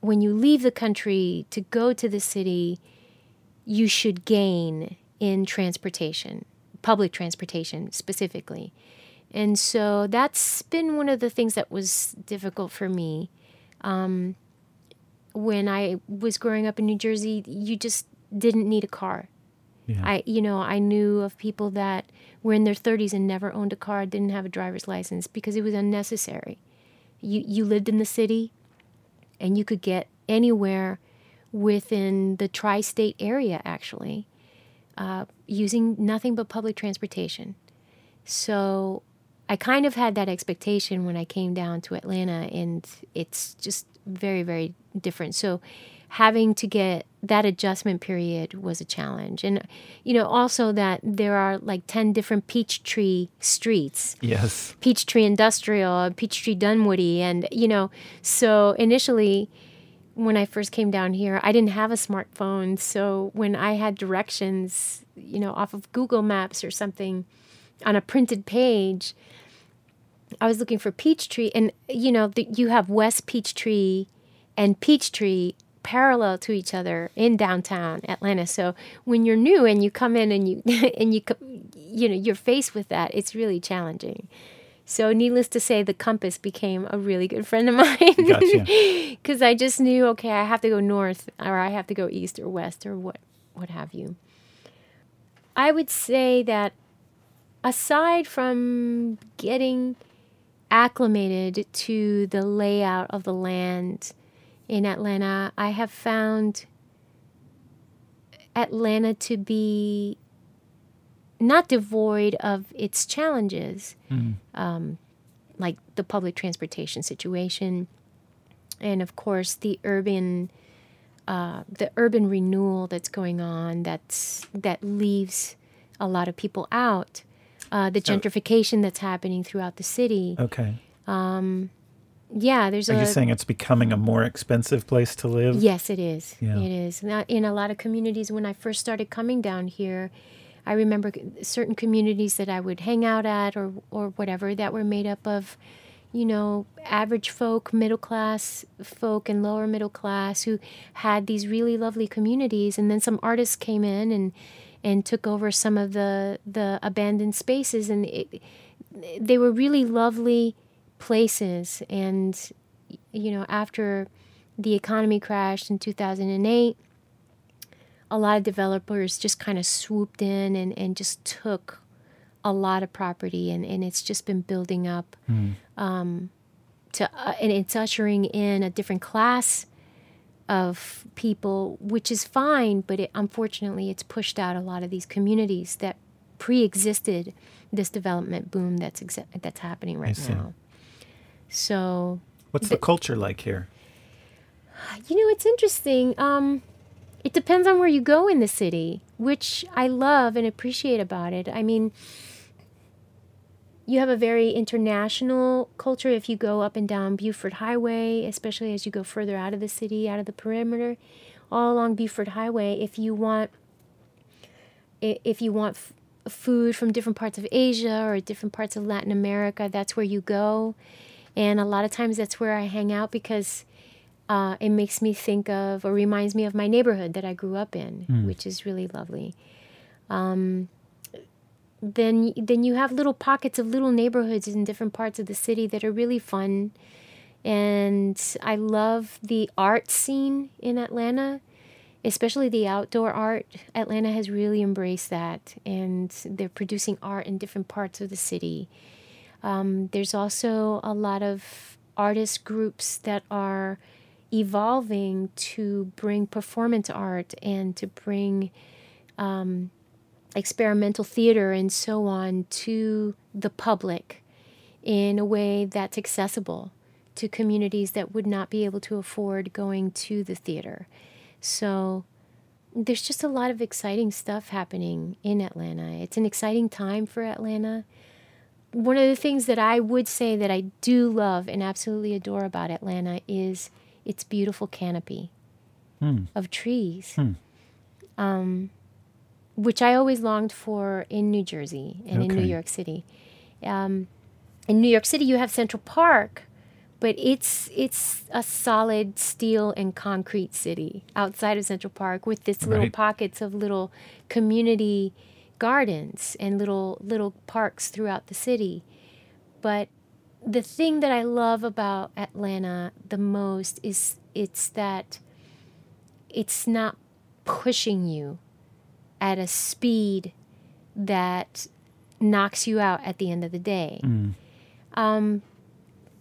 when you leave the country to go to the city you should gain in transportation, public transportation specifically. And so that's been one of the things that was difficult for me. Um, when I was growing up in New Jersey, you just didn't need a car. Yeah. I, you know, I knew of people that were in their 30s and never owned a car, didn't have a driver's license because it was unnecessary. You you lived in the city, and you could get anywhere within the tri-state area actually, uh, using nothing but public transportation. So I kind of had that expectation when I came down to Atlanta, and it's just very, very different. So having to get that adjustment period was a challenge. And, you know, also that there are like 10 different Peachtree streets. yes. Peachtree Industrial, Peachtree Dunwoody, and you know, so initially when I first came down here, I didn't have a smartphone, so when I had directions, you know, off of Google Maps or something on a printed page, I was looking for Peachtree, and you know, the, you have West Peachtree and Peachtree parallel to each other in downtown Atlanta. So when you're new and you come in and you and you you know you're faced with that, it's really challenging. So needless to say, the compass became a really good friend of mine Gotcha. because I just knew okay, I have to go north or I have to go east or west or what what have you. I would say that aside from getting acclimated to the layout of the land in Atlanta, I have found Atlanta to be not devoid of its challenges, um, like the public transportation situation, and of course the urban, uh, the urban renewal that's going on. That's that leaves a lot of people out. Uh, the gentrification that's happening throughout the city. Okay. Um, Yeah, there's Are a you saying it's becoming a more expensive place to live? Yes, it is. Yeah. It is. Now, in a lot of communities, when I first started coming down here, I remember certain communities that I would hang out at or, or whatever that were made up of, you know, average folk, middle class folk, and lower middle class who had these really lovely communities. And then some artists came in and, and took over some of the, the abandoned spaces. And it, they were really lovely places. And, you know, after the economy crashed in 2008, a lot of developers just kind of swooped in and, and just took a lot of property and, and it's just been building up um, to uh, and it's ushering in a different class of people which is fine but it, unfortunately it's pushed out a lot of these communities that pre-existed this development boom that's exa- that's happening right now so What's the culture like here? you know, it's interesting. Um, it depends on where you go in the city, which I love and appreciate about it. I mean, you have a very international culture if you go up and down Buford Highway, especially as you go further out of the city, out of the perimeter, all along Buford Highway. If you want, if you want f- food from different parts of Asia or different parts of Latin America, that's where you go. And a lot of times that's where I hang out because uh, it makes me think of or reminds me of my neighborhood that I grew up in, which is really lovely. Um, then then you have little pockets of little neighborhoods in different parts of the city that are really fun. And I love the art scene in Atlanta, especially the outdoor art. Atlanta has really embraced that, and they're producing art in different parts of the city. Um, there's also a lot of artist groups that are evolving to bring performance art and to bring um, experimental theater and so on to the public in a way that's accessible to communities that would not be able to afford going to the theater. So there's just a lot of exciting stuff happening in Atlanta. It's an exciting time for Atlanta. One of the things that I would say that I do love and absolutely adore about Atlanta is its beautiful canopy Hmm. of trees, Hmm. um, which I always longed for in New Jersey and in New York City. Um, in New York City, you have Central Park, but it's it's a solid steel and concrete city outside of Central Park with this little Right. pockets of little community gardens and little little parks throughout the city. But the thing that I love about Atlanta the most is it's that it's not pushing you at a speed that knocks you out at the end of the day. Mm. Um,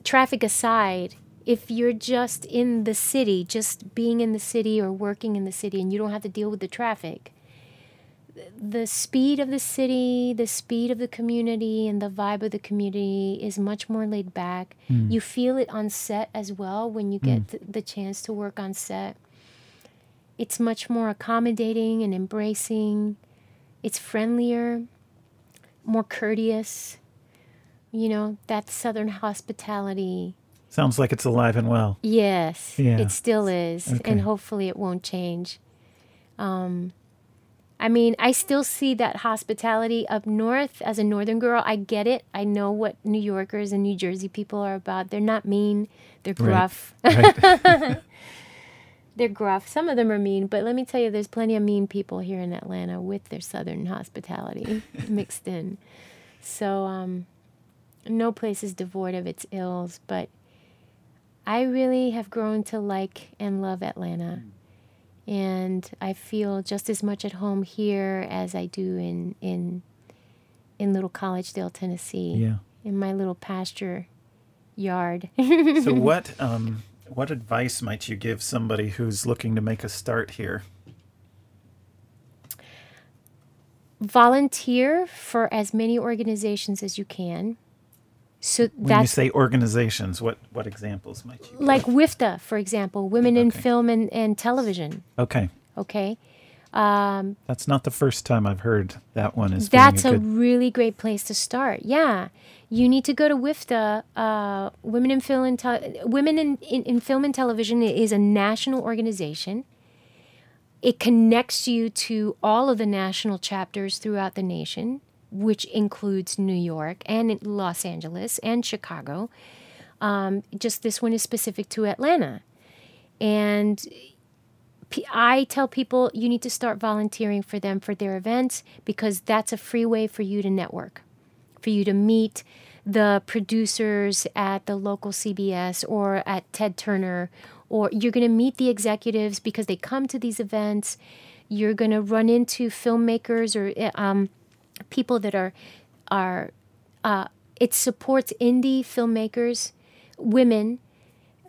traffic aside, if you're just in the city, just being in the city or working in the city, and you don't have to deal with the traffic, the speed of the city, the speed of the community, and the vibe of the community is much more laid back. Mm. You feel it on set as well when you mm. get th- the chance to work on set. It's much more accommodating and embracing. It's friendlier, more courteous. You know, that southern hospitality. Sounds like it's alive and well. Yes, Yeah. it still is, Okay. and hopefully it won't change. Um, I mean, I still see that hospitality up north. As a northern girl, I get it. I know what New Yorkers and New Jersey people are about. They're not mean. They're Right. gruff. Right. They're gruff. Some of them are mean, but let me tell you, there's plenty of mean people here in Atlanta with their southern hospitality mixed in. So, um, no place is devoid of its ills, but I really have grown to like and love Atlanta. And I feel just as much at home here as I do in in in little Collegedale, Tennessee, yeah. in my little pasture yard. So what um what advice might you give somebody who's looking to make a start here? Volunteer for as many organizations as you can. So When you say organizations, what what examples might you? like WIFTA, for example, Women in Film and, and Television. Okay, Okay. Um, that's not the first time I've heard that one is. being That's a a really great place to start. Yeah, you need to go to WIFTA. Uh, Women in Film and Te- Women in, in, in Film and Television is a national organization. It connects you to all of the national chapters throughout the nation, which includes New York and Los Angeles and Chicago. Um, just this one is specific to Atlanta, and I tell people you need to start volunteering for them for their events because that's a free way for you to network, for you to meet the producers at the local CBS or at Ted Turner, or you're going to meet the executives because they come to these events. You're going to run into filmmakers or uh, um, people that are are uh, it supports indie filmmakers, women,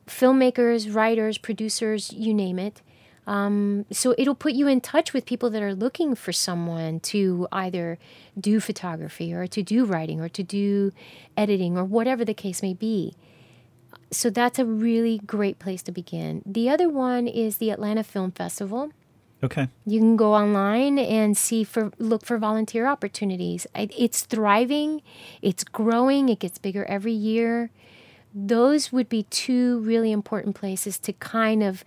filmmakers, writers, producers, you name it. Um, so it'll put you in touch with people that are looking for someone to either do photography or to do writing or to do editing or whatever the case may be. So that's a really great place to begin. The other one is the Atlanta Film Festival. okay. You can go online and see for look for volunteer opportunities. It's thriving, it's growing, it gets bigger every year. Those would be two really important places to kind of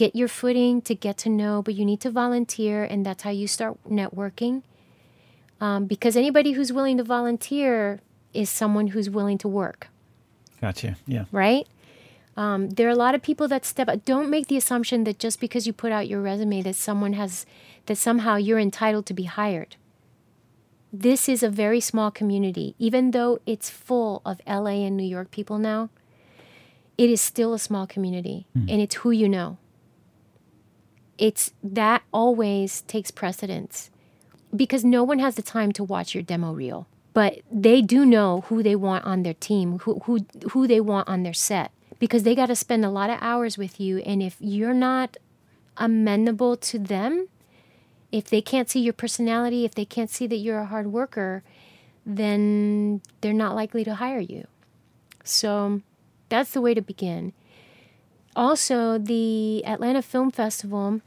get your footing, to get to know, but you need to volunteer, and that's how you start networking. Um, because anybody who's willing to volunteer is someone who's willing to work Gotcha. Yeah. right? Um, there are a lot of people that step up. Don't make the assumption that just because you put out your resume that someone has, that somehow you're entitled to be hired. This is a very small community. Even though it's full of LA and New York people now, it is still a small community and it's who you know. It's that always takes precedence because no one has the time to watch your demo reel but they do know who they want on their team who who who they want on their set because they got to spend a lot of hours with you and if you're not amenable to them if they can't see your personality if they can't see that you're a hard worker then they're not likely to hire you so That's the way to begin. Also, the Atlanta Film Festival,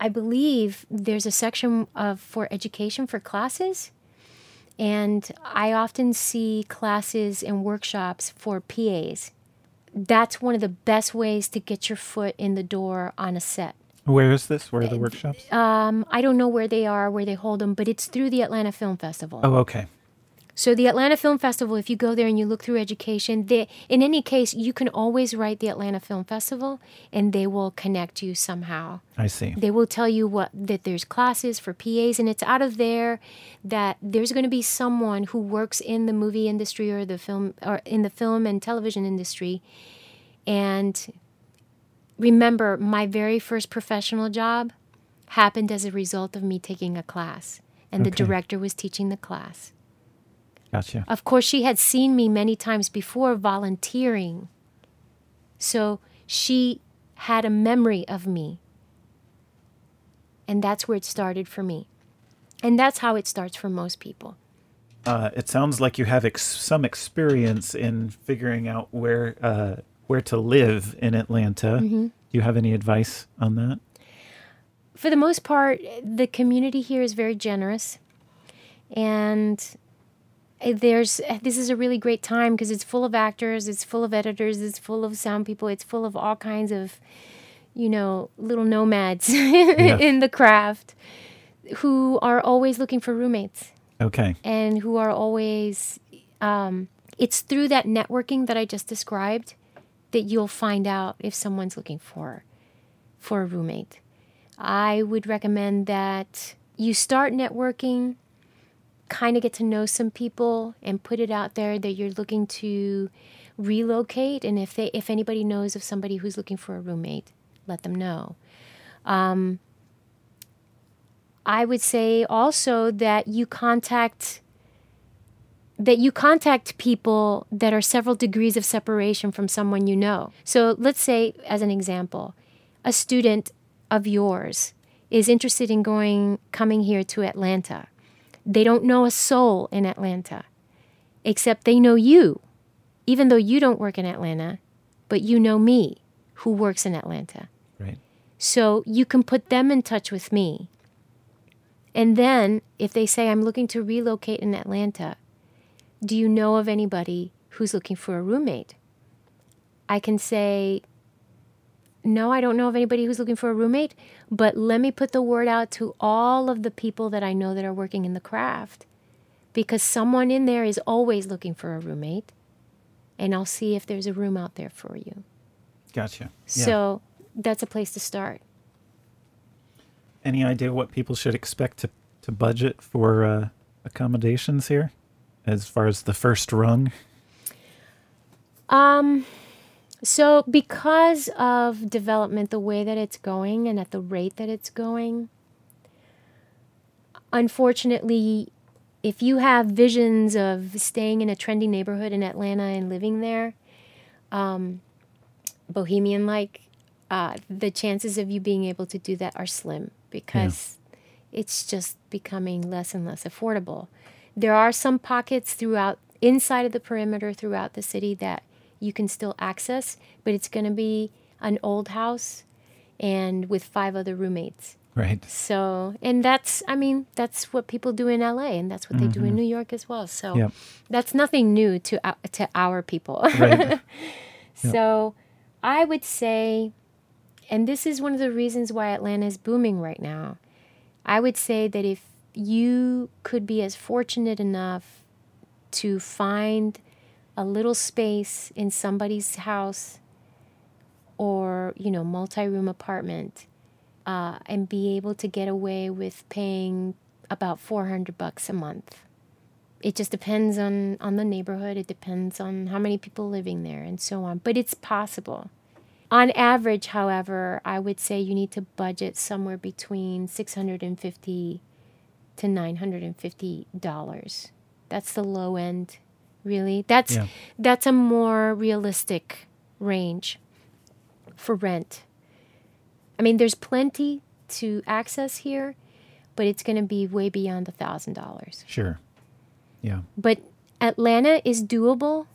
I believe there's a section of for education for classes. And I often see classes and workshops for PAs. That's one of the best ways to get your foot in the door on a set. Where is this? Where are the workshops? Um, I don't know where they are, where they hold them, but it's through the Atlanta Film Festival. Oh, okay. So the Atlanta Film Festival, if you go there and you look through education, they, in any case, you can always write the Atlanta Film Festival, and they will connect you somehow. I see. They will tell you what that there's classes for PAs, and it's out of there that there's going to be someone who works in the movie industry or the film or in the film and television industry, and remember, my very first professional job happened as a result of me taking a class, and the director was teaching the class. Gotcha. Of course, she had seen me many times before volunteering. So she had a memory of me. And that's where it started for me. And that's how it starts for most people. Uh, it sounds like you have ex- some experience in figuring out where uh, where to live in Atlanta. Mm-hmm. Do you have any advice on that? For the most part, the community here is very generous. And there's this is a really great time because it's full of actors, it's full of editors, it's full of sound people, it's full of all kinds of you know, little nomads in the craft who are always looking for roommates. Okay. and who are always um, it's through that networking that i just described that you'll find out if someone's looking for for a roommate. I would recommend that you start networking kind of get to know some people and put it out there that you're looking to relocate and if they if anybody knows of somebody who's looking for a roommate let them know um, I would say also that you contact that you contact people that are several degrees of separation from someone you know. So let's say as an example, a student of yours is interested in going coming here to Atlanta. They don't know a soul in Atlanta except they know you. Even though you don't work in Atlanta, but you know me who works in Atlanta. Right. So you can put them in touch with me. And then if they say, I'm looking to relocate in Atlanta, do you know of anybody who's looking for a roommate? I can say, no, I don't know of anybody who's looking for a roommate, but let me put the word out to all of the people that I know that are working in the craft because someone in there is always looking for a roommate. And I'll see if there's a room out there for you. Gotcha. Yeah. So that's a place to start. Any idea what people should expect to, to budget for uh, accommodations here as far as the first rung? Um, so because of development, the way that it's going and at the rate that it's going, unfortunately, if you have visions of staying in a trendy neighborhood in Atlanta and living there, um, bohemian like, uh, the chances of you being able to do that are slim because it's just becoming less and less affordable. There are some pockets throughout inside of the perimeter throughout the city that you can still access, but it's going to be an old house and with five other roommates. Right. So, and that's, I mean, that's what people do in LA, and that's what they do in mm-hmm. New York as well. So, Yep. that's nothing new to ou- to our people. Right. So, I would say, and this is one of the reasons why Atlanta is booming right now. I would say that if you could be as fortunate enough to find a little space in somebody's house or, you know, multi room apartment uh, and be able to get away with paying about 400 bucks a month. It just depends on, on the neighborhood. It depends on how many people living there and so on. But it's possible. On average, however, I would say you need to budget somewhere between 650 to 950 dollars. That's the low end, really. That's Yeah. that's a more realistic range for rent. I mean, there's plenty to access here, but it's going to be way beyond a thousand dollars. Sure. Yeah. But Atlanta is doable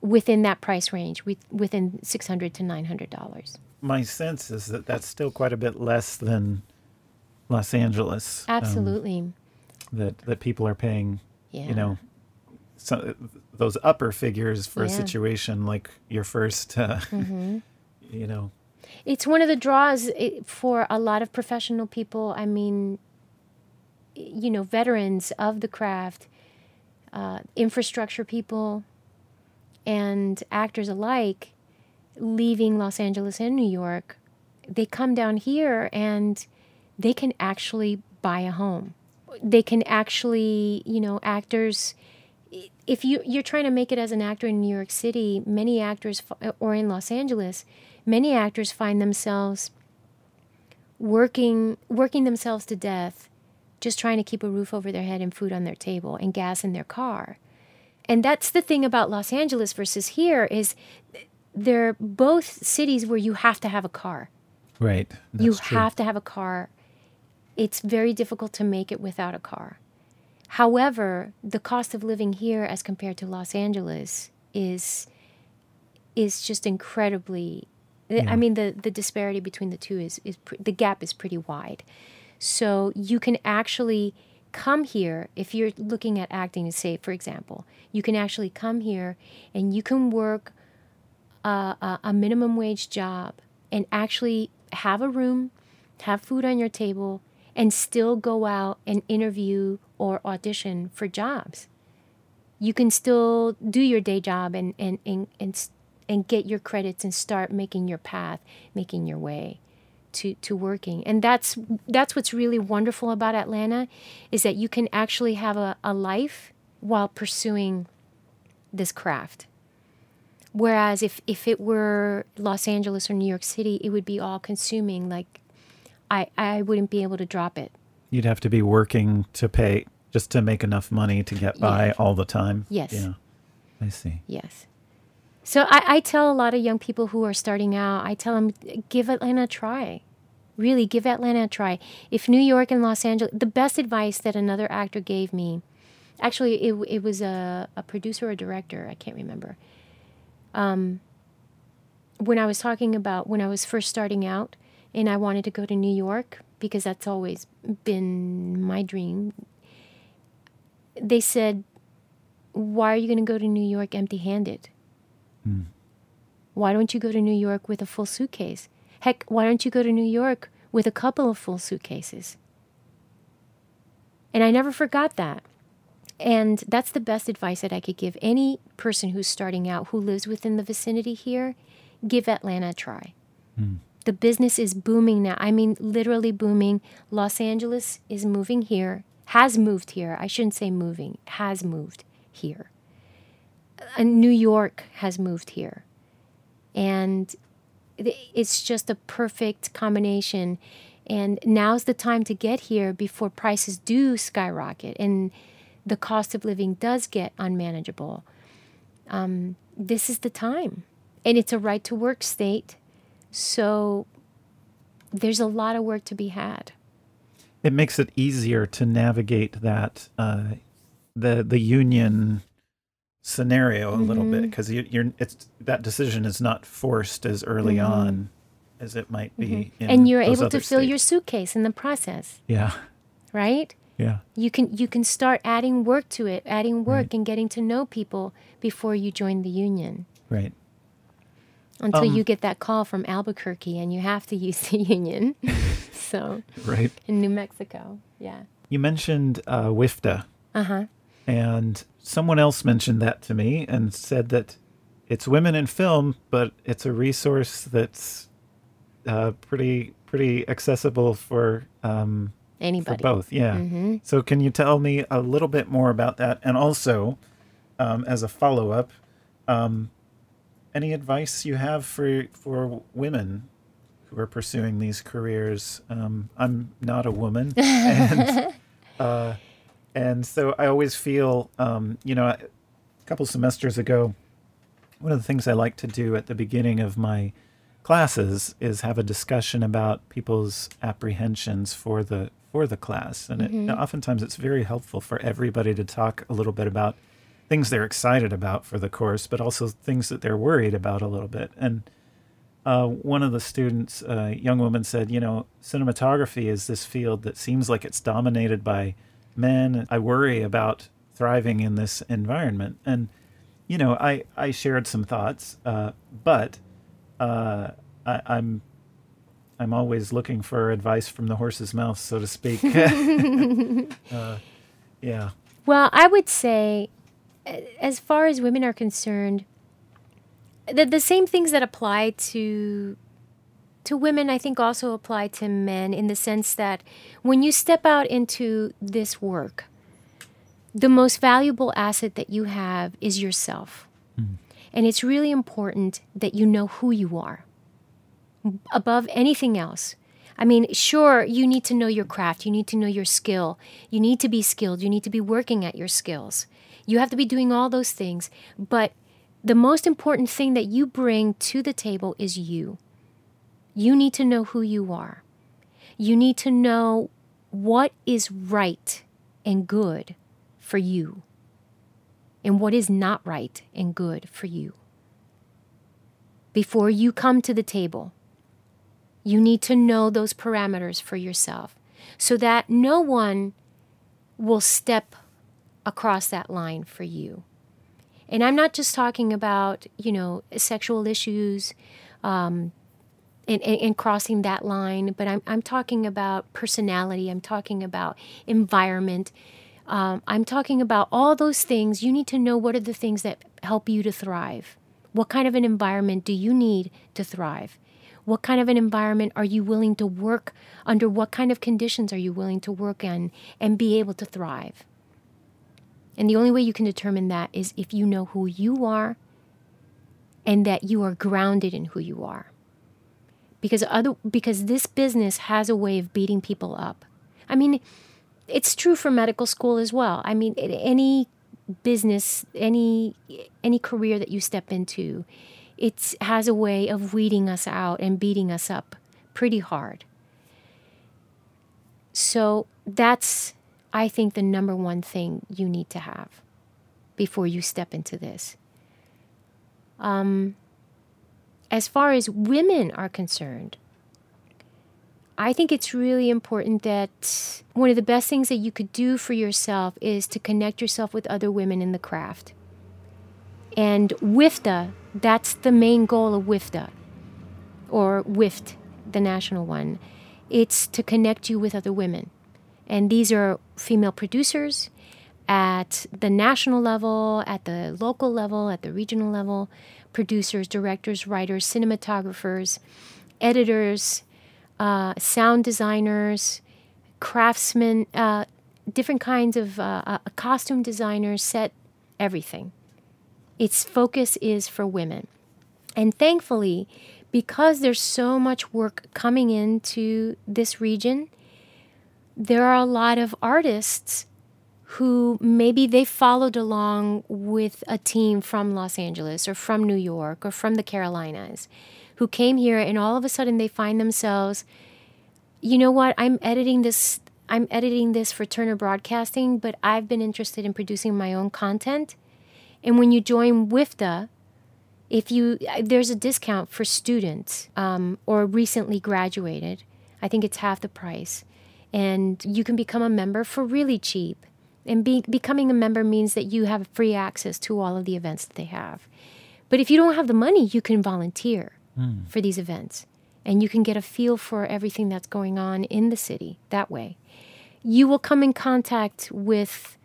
within that price range, with, within six hundred to nine hundred dollars. My sense is that that's still quite a bit less than Los Angeles. um, Absolutely. that that people are paying. yeah. You know, so, those upper figures for a Yeah. Mm-hmm. situation like your first. Uh, You know, It's one of the draws for a lot of professional people. I mean, you know, veterans of the craft, uh, infrastructure people, and actors alike leaving Los Angeles and New York, they come down here and they can actually buy a home. They can actually, you know, actors. If you you're trying to make it as an actor in New York City, many actors or in Los Angeles, many actors find themselves working working themselves to death just trying to keep a roof over their head and food on their table and gas in their car. And that's the thing about Los Angeles versus here is they're both cities where you have to have a car. right? you true. have to have a car. It's very difficult to make it without a car. However, the cost of living here as compared to Los Angeles is is just incredibly Yeah. I mean the the disparity between the two is is the gap is pretty wide. So you can actually come here if you're looking at acting to say for example, you can actually come here and you can work a, a, a minimum wage job and actually have a room, have food on your table, and still go out and interview or audition for jobs. You can still do your day job and, and, and, and, and get your credits and start making your path, making your way to, to working. And that's, that's what's really wonderful about Atlanta is that you can actually have a, a life while pursuing this craft. Whereas if, if it were Los Angeles or New York City, it would be all consuming. Like I, I wouldn't be able to drop it. You'd have to be working to pay just to make enough money to get by Yeah. all the time. Yes. Yeah. I see. Yes. So I, I tell a lot of young people who are starting out, I tell them, give Atlanta a try. Really, give Atlanta a try. If New York and Los Angeles, the best advice that another actor gave me, actually, it, it was a, a producer or a director, I can't remember. Um, when I was talking about when I was first starting out and I wanted to go to New York, because that's always been my dream, they said, why are you going to go to New York empty handed? Hmm. Why don't you go to New York with a full suitcase? Heck, why don't you go to New York with a couple of full suitcases? And I never forgot that. And that's the best advice that I could give any person who's starting out who lives within the vicinity here. Give Atlanta a try. Hmm. The business is booming now. I mean, literally booming. Los Angeles is moving here, has moved here. I shouldn't say moving, has moved here. Uh, New York has moved here. And it's just a perfect combination. And now's the time to get here before prices do skyrocket and the cost of living does get unmanageable. Um, this is the time. And it's a right to work state. So there's a lot of work to be had. It makes it easier to navigate that uh, the the union scenario a little Mm-hmm. bit because you, you're it's that decision is not forced as early on as it might be. Mm-hmm. and you're able to fill your suitcase in the process, yeah right? yeah You can you can start adding work to it, adding work and getting to know people before you join the union. right Until Um, you get that call from Albuquerque and you have to use the union. so right. in New Mexico, yeah. You mentioned uh, WIFTA. Uh huh. And someone else mentioned that to me and said that it's women in film, but it's a resource that's uh, pretty pretty accessible for um, for Anybody. both. Yeah. Mm-hmm. So can you tell me a little bit more about that? And also, um, as a follow up, um, any advice you have for for women who are pursuing these careers? Um, I'm not a woman, and uh, and so I always feel, um, you know, a couple semesters ago, one of the things I like to do at the beginning of my classes is have a discussion about people's apprehensions for the for the class, and it, oftentimes it's very helpful for everybody to talk a little bit about things they're excited about for the course, but also things that they're worried about a little bit. And uh, one of the students, a uh, young woman, said, You know, cinematography is this field that seems like it's dominated by men. I worry about thriving in this environment. And, you know, I, I shared some thoughts, uh, but uh, I, I'm I'm always looking for advice from the horse's mouth, so to speak. uh, yeah. Well, I would say, as far as women are concerned, the, the same things that apply to to women, I think, also apply to men in the sense that when you step out into this work, the most valuable asset that you have is yourself. Mm. And it's really important that you know who you are above anything else. I mean, sure, you need to know your craft, you need to know your skill, you need to be skilled, you need to be working at your skills. You have to be doing all those things, but the most important thing that you bring to the table is you. You need to know who you are. You need to know what is right and good for you and what is not right and good for you. Before you come to the table, you need to know those parameters for yourself so that no one will step across that line for you. And I'm not just talking about, you know, sexual issues um, and, and, and, crossing that line, but I'm, I'm talking about personality, I'm talking about environment, um, I'm talking about all those things. You need to know what are the things that help you to thrive. What kind of an environment do you need to thrive? What kind of an environment are you willing to work under? What kind of conditions are you willing to work in and be able to thrive? And the only way you can determine that is if you know who you are and that you are grounded in who you are. Because other because this business has a way of beating people up. I mean, it's true for medical school as well. I mean, any business, any any career that you step into, it has a way of weeding us out and beating us up pretty hard. So that's, I think, the number one thing you need to have before you step into this. Um, as far as women are concerned, I think it's really important that one of the best things that you could do for yourself is to connect yourself with other women in the craft. And WIFTA, that's the main goal of WIFTA, or WIFT, the national one. It's to connect you with other women. And these are female producers at the national level, at the local level, at the regional level, producers, directors, writers, cinematographers, editors, uh, sound designers, craftsmen, uh, different kinds of uh, uh costume designers, set everything. Its focus is for women. And thankfully, because there's so much work coming into this region, there are a lot of artists who maybe they followed along with a team from Los Angeles or from New York or from the Carolinas who came here and all of a sudden they find themselves you know what I'm editing this I'm editing this for Turner Broadcasting but I've been interested in producing my own content and when you join WIFTA, if you there's a discount for students um, or recently graduated. I think it's half the price, and you can become a member for really cheap. And be, becoming a member means that you have free access to all of the events that they have. But if you don't have the money, you can volunteer mm. for these events, and you can get a feel for everything that's going on in the city that way. You will come in contact with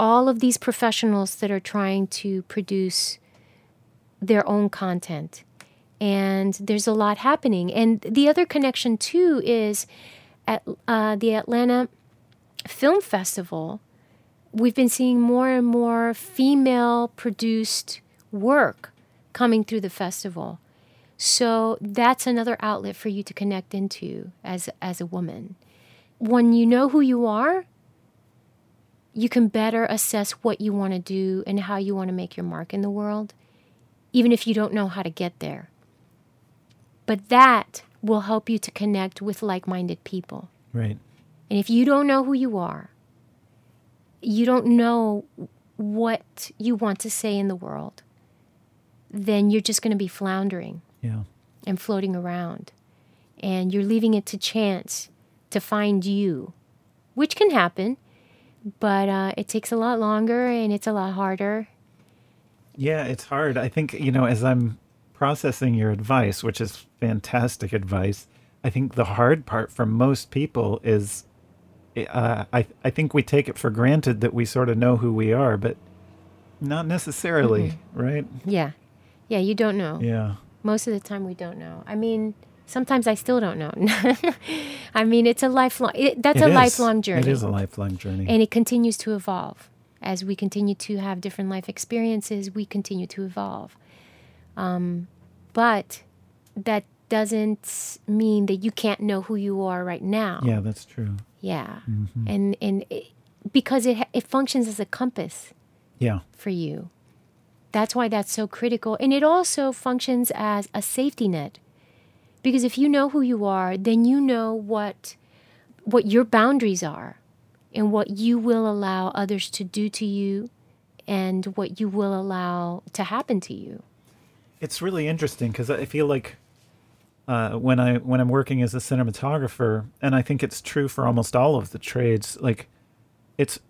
all of these professionals that are trying to produce their own content. And there's a lot happening. And the other connection, too, is at uh, the Atlanta Film Festival, we've been seeing more and more female produced work coming through the festival. So that's another outlet for you to connect into as, as a woman. When you know who you are, you can better assess what you want to do and how you want to make your mark in the world, even if you don't know how to get there. But that will help you to connect with like minded people. Right. And if you don't know who you are, you don't know what you want to say in the world, then you're just going to be floundering Yeah. and floating around. And you're leaving it to chance to find you, which can happen, but uh, it takes a lot longer and it's a lot harder. Yeah, it's hard. I think, you know, as I'm processing your advice, which is fantastic advice, I think the hard part for most people is uh, I, I think we take it for granted that we sort of know who we are, but not necessarily, right? Yeah. Yeah, you don't know. Yeah. Most of the time, we don't know. I mean, sometimes I still don't know. I mean, it's a lifelong, it, that's It a is. lifelong journey. It is a lifelong journey. and it continues to evolve as we continue to have different life experiences we continue to evolve um, but that doesn't mean that you can't know who you are right now yeah, that's true. yeah Mm-hmm. and and it, because it it functions as a compass Yeah. for you that's why that's so critical and it also functions as a safety net because if you know who you are then you know what what your boundaries are and what you will allow others to do to you and what you will allow to happen to you It's really interesting because I feel like uh, when I when I'm working as a cinematographer, and I think it's true for almost all of the trades. Like, it's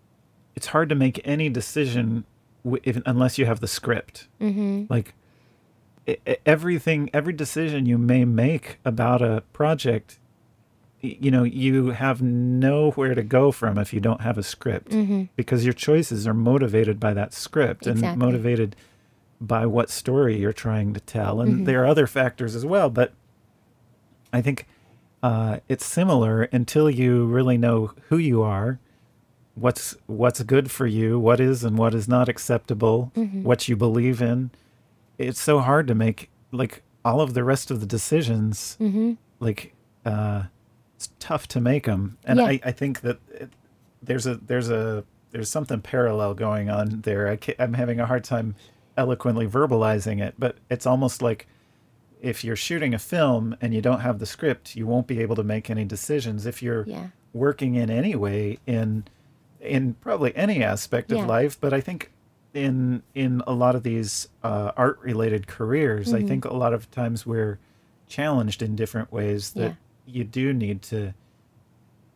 it's hard to make any decision w- if, unless you have the script. Mm-hmm. Like, everything, every decision you may make about a project, you know, you have nowhere to go from if you don't have a script, because your choices are motivated by that script and motivated by what story you're trying to tell. And there are other factors as well, but I think uh, it's similar until you really know who you are, what's what's good for you, what is and what is not acceptable, what you believe in. It's so hard to make like all of the rest of the decisions. Like uh, it's tough to make them, and Yeah. I, I think that it, there's a there's a there's something parallel going on there. I ca I'm having a hard time eloquently verbalizing it, but it's almost like if you're shooting a film and you don't have the script, you won't be able to make any decisions. If you're Yeah. working in any way in in probably any aspect of life, but I think in in a lot of these uh, art related careers, Mm-hmm. I think a lot of times we're challenged in different ways that you do need to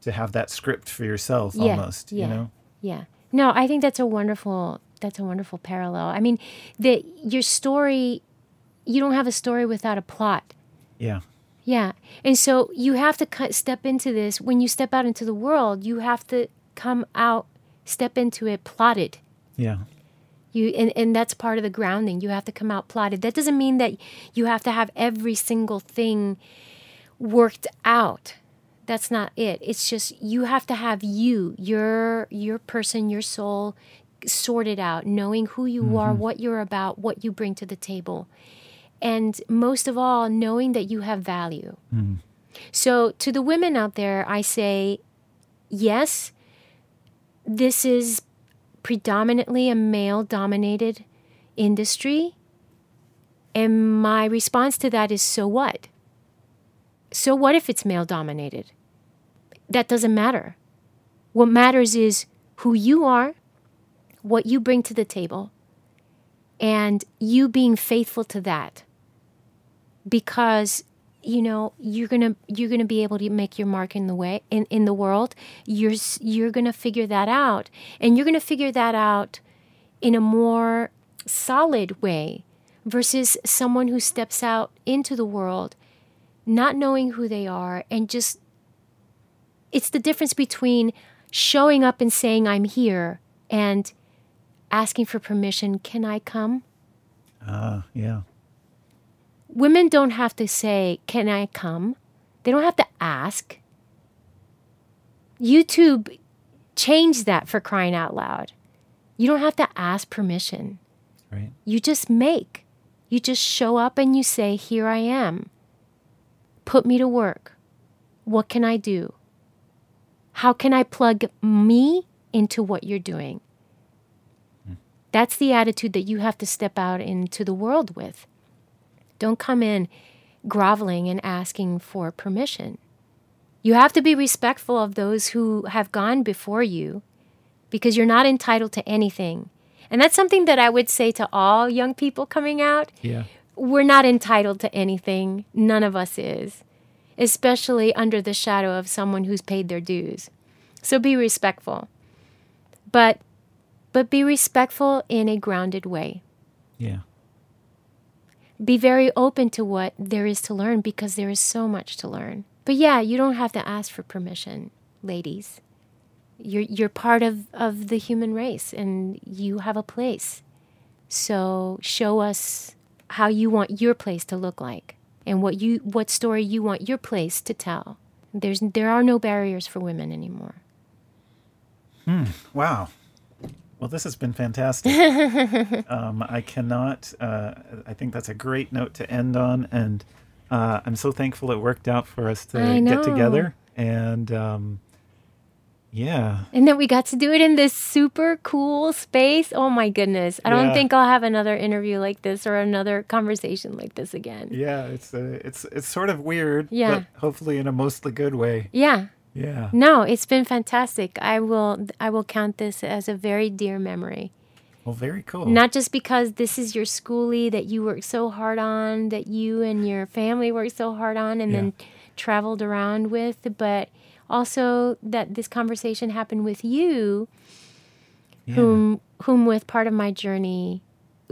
to have that script for yourself Yeah, almost, yeah. you know? Yeah. No, I think that's a wonderful that's a wonderful parallel. I mean, the your story you don't have a story without a plot. Yeah. Yeah. And so you have to cut, step into this when you step out into the world, you have to come out step into it plotted. Yeah. You and, and that's part of the grounding. You have to come out plotted. That doesn't mean that you have to have every single thing worked out. That's not it. It's just you have to have you, your your person, your soul sorted out, knowing who you are, mm-hmm. what you're about, what you bring to the table. And most of all, knowing that you have value. Mm-hmm. So to the women out there, I say, yes, this is predominantly a male dominated industry. And my response to that is so what? So what if it's male dominated? That doesn't matter. What matters is who you are, what you bring to the table, and you being faithful to that. Because you know you're gonna you're gonna be able to make your mark in the way in, in the world. You're you're gonna figure that out. And you're gonna figure that out in a more solid way versus someone who steps out into the world not knowing who they are and just it's the difference between showing up and saying i'm here and asking for permission can i come? Ah, yeah. Women don't have to say, Can I come? They don't have to ask. YouTube changed that for crying out loud. You don't have to ask permission. Right. You just make. You just show up and you say, Here I am. Put me to work. What can I do? How can I plug me into what you're doing? Hmm. That's the attitude that you have to step out into the world with. Don't come in groveling and asking for permission. You have to be respectful of those who have gone before you because you're not entitled to anything. And that's something that I would say to all young people coming out. Yeah. We're not entitled to anything. None of us is, especially under the shadow of someone who's paid their dues. So be respectful. But but be respectful in a grounded way. Yeah. Be very open to what there is to learn because there is so much to learn. But yeah, you don't have to ask for permission, ladies. You're you're part of, of the human race and you have a place. So show us how you want your place to look like and what you what story you want your place to tell. There's there are no barriers for women anymore. Hmm. Wow. Well, this has been fantastic. um, I cannot. Uh, I think that's a great note to end on, and uh, I'm so thankful it worked out for us to get together. And um, yeah, And then we got to do it in this super cool space. Oh my goodness. I don't think I'll have another interview like this or another conversation like this again. yeah, it's uh, it's it's sort of weird, Yeah. but hopefully in a mostly good way. Yeah. Yeah. No, it's been fantastic. I will I will count this as a very dear memory. Well, very cool. Not just because this is your schoolie that you worked so hard on, that you and your family worked so hard on and then traveled around with, but also that this conversation happened with you yeah. whom whom with part of my journey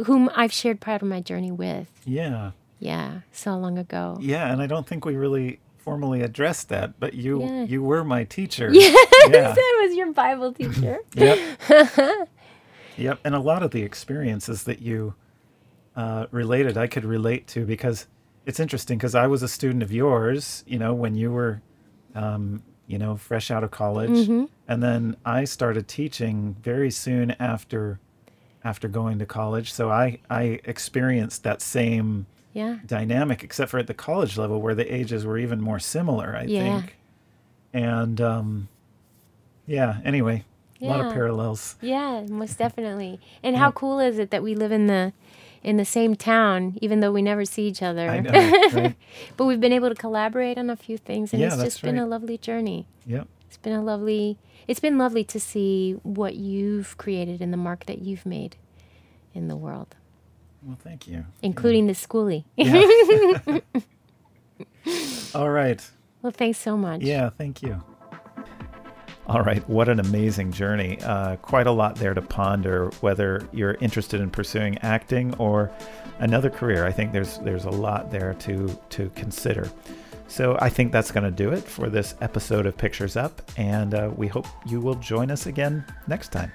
whom I've shared part of my journey with. yeah. Yeah, so long ago. Yeah, and I don't think we really formally addressed that, but you Yeah. you were my teacher. Yes, Yeah. I was your Bible teacher. Yep. yep. And a lot of the experiences that you uh, related, I could relate to because it's interesting because I was a student of yours, you know, when you were, um, you know, fresh out of college. Mm-hmm. And then I started teaching very soon after after going to college. So I, I experienced that same yeah. dynamic, except for at the college level where the ages were even more similar, I Yeah. think. And um, yeah, anyway, a lot of parallels. Yeah, most definitely. And how cool is it that we live in the in the same town even though we never see each other. I know, right? but we've been able to collaborate on a few things and Yeah, it's just been a lovely journey. Yep. It's been a lovely it's been lovely to see what you've created and the mark that you've made in the world, Well, thank you. including the schoolie. Yeah. All right. well, thanks so much. Yeah, thank you. All right, what an amazing journey. Uh, quite a lot there to ponder, whether you're interested in pursuing acting or another career. I think there's there's a lot there to to consider. So I think that's going to do it for this episode of Pictures Up, and uh, we hope you will join us again next time.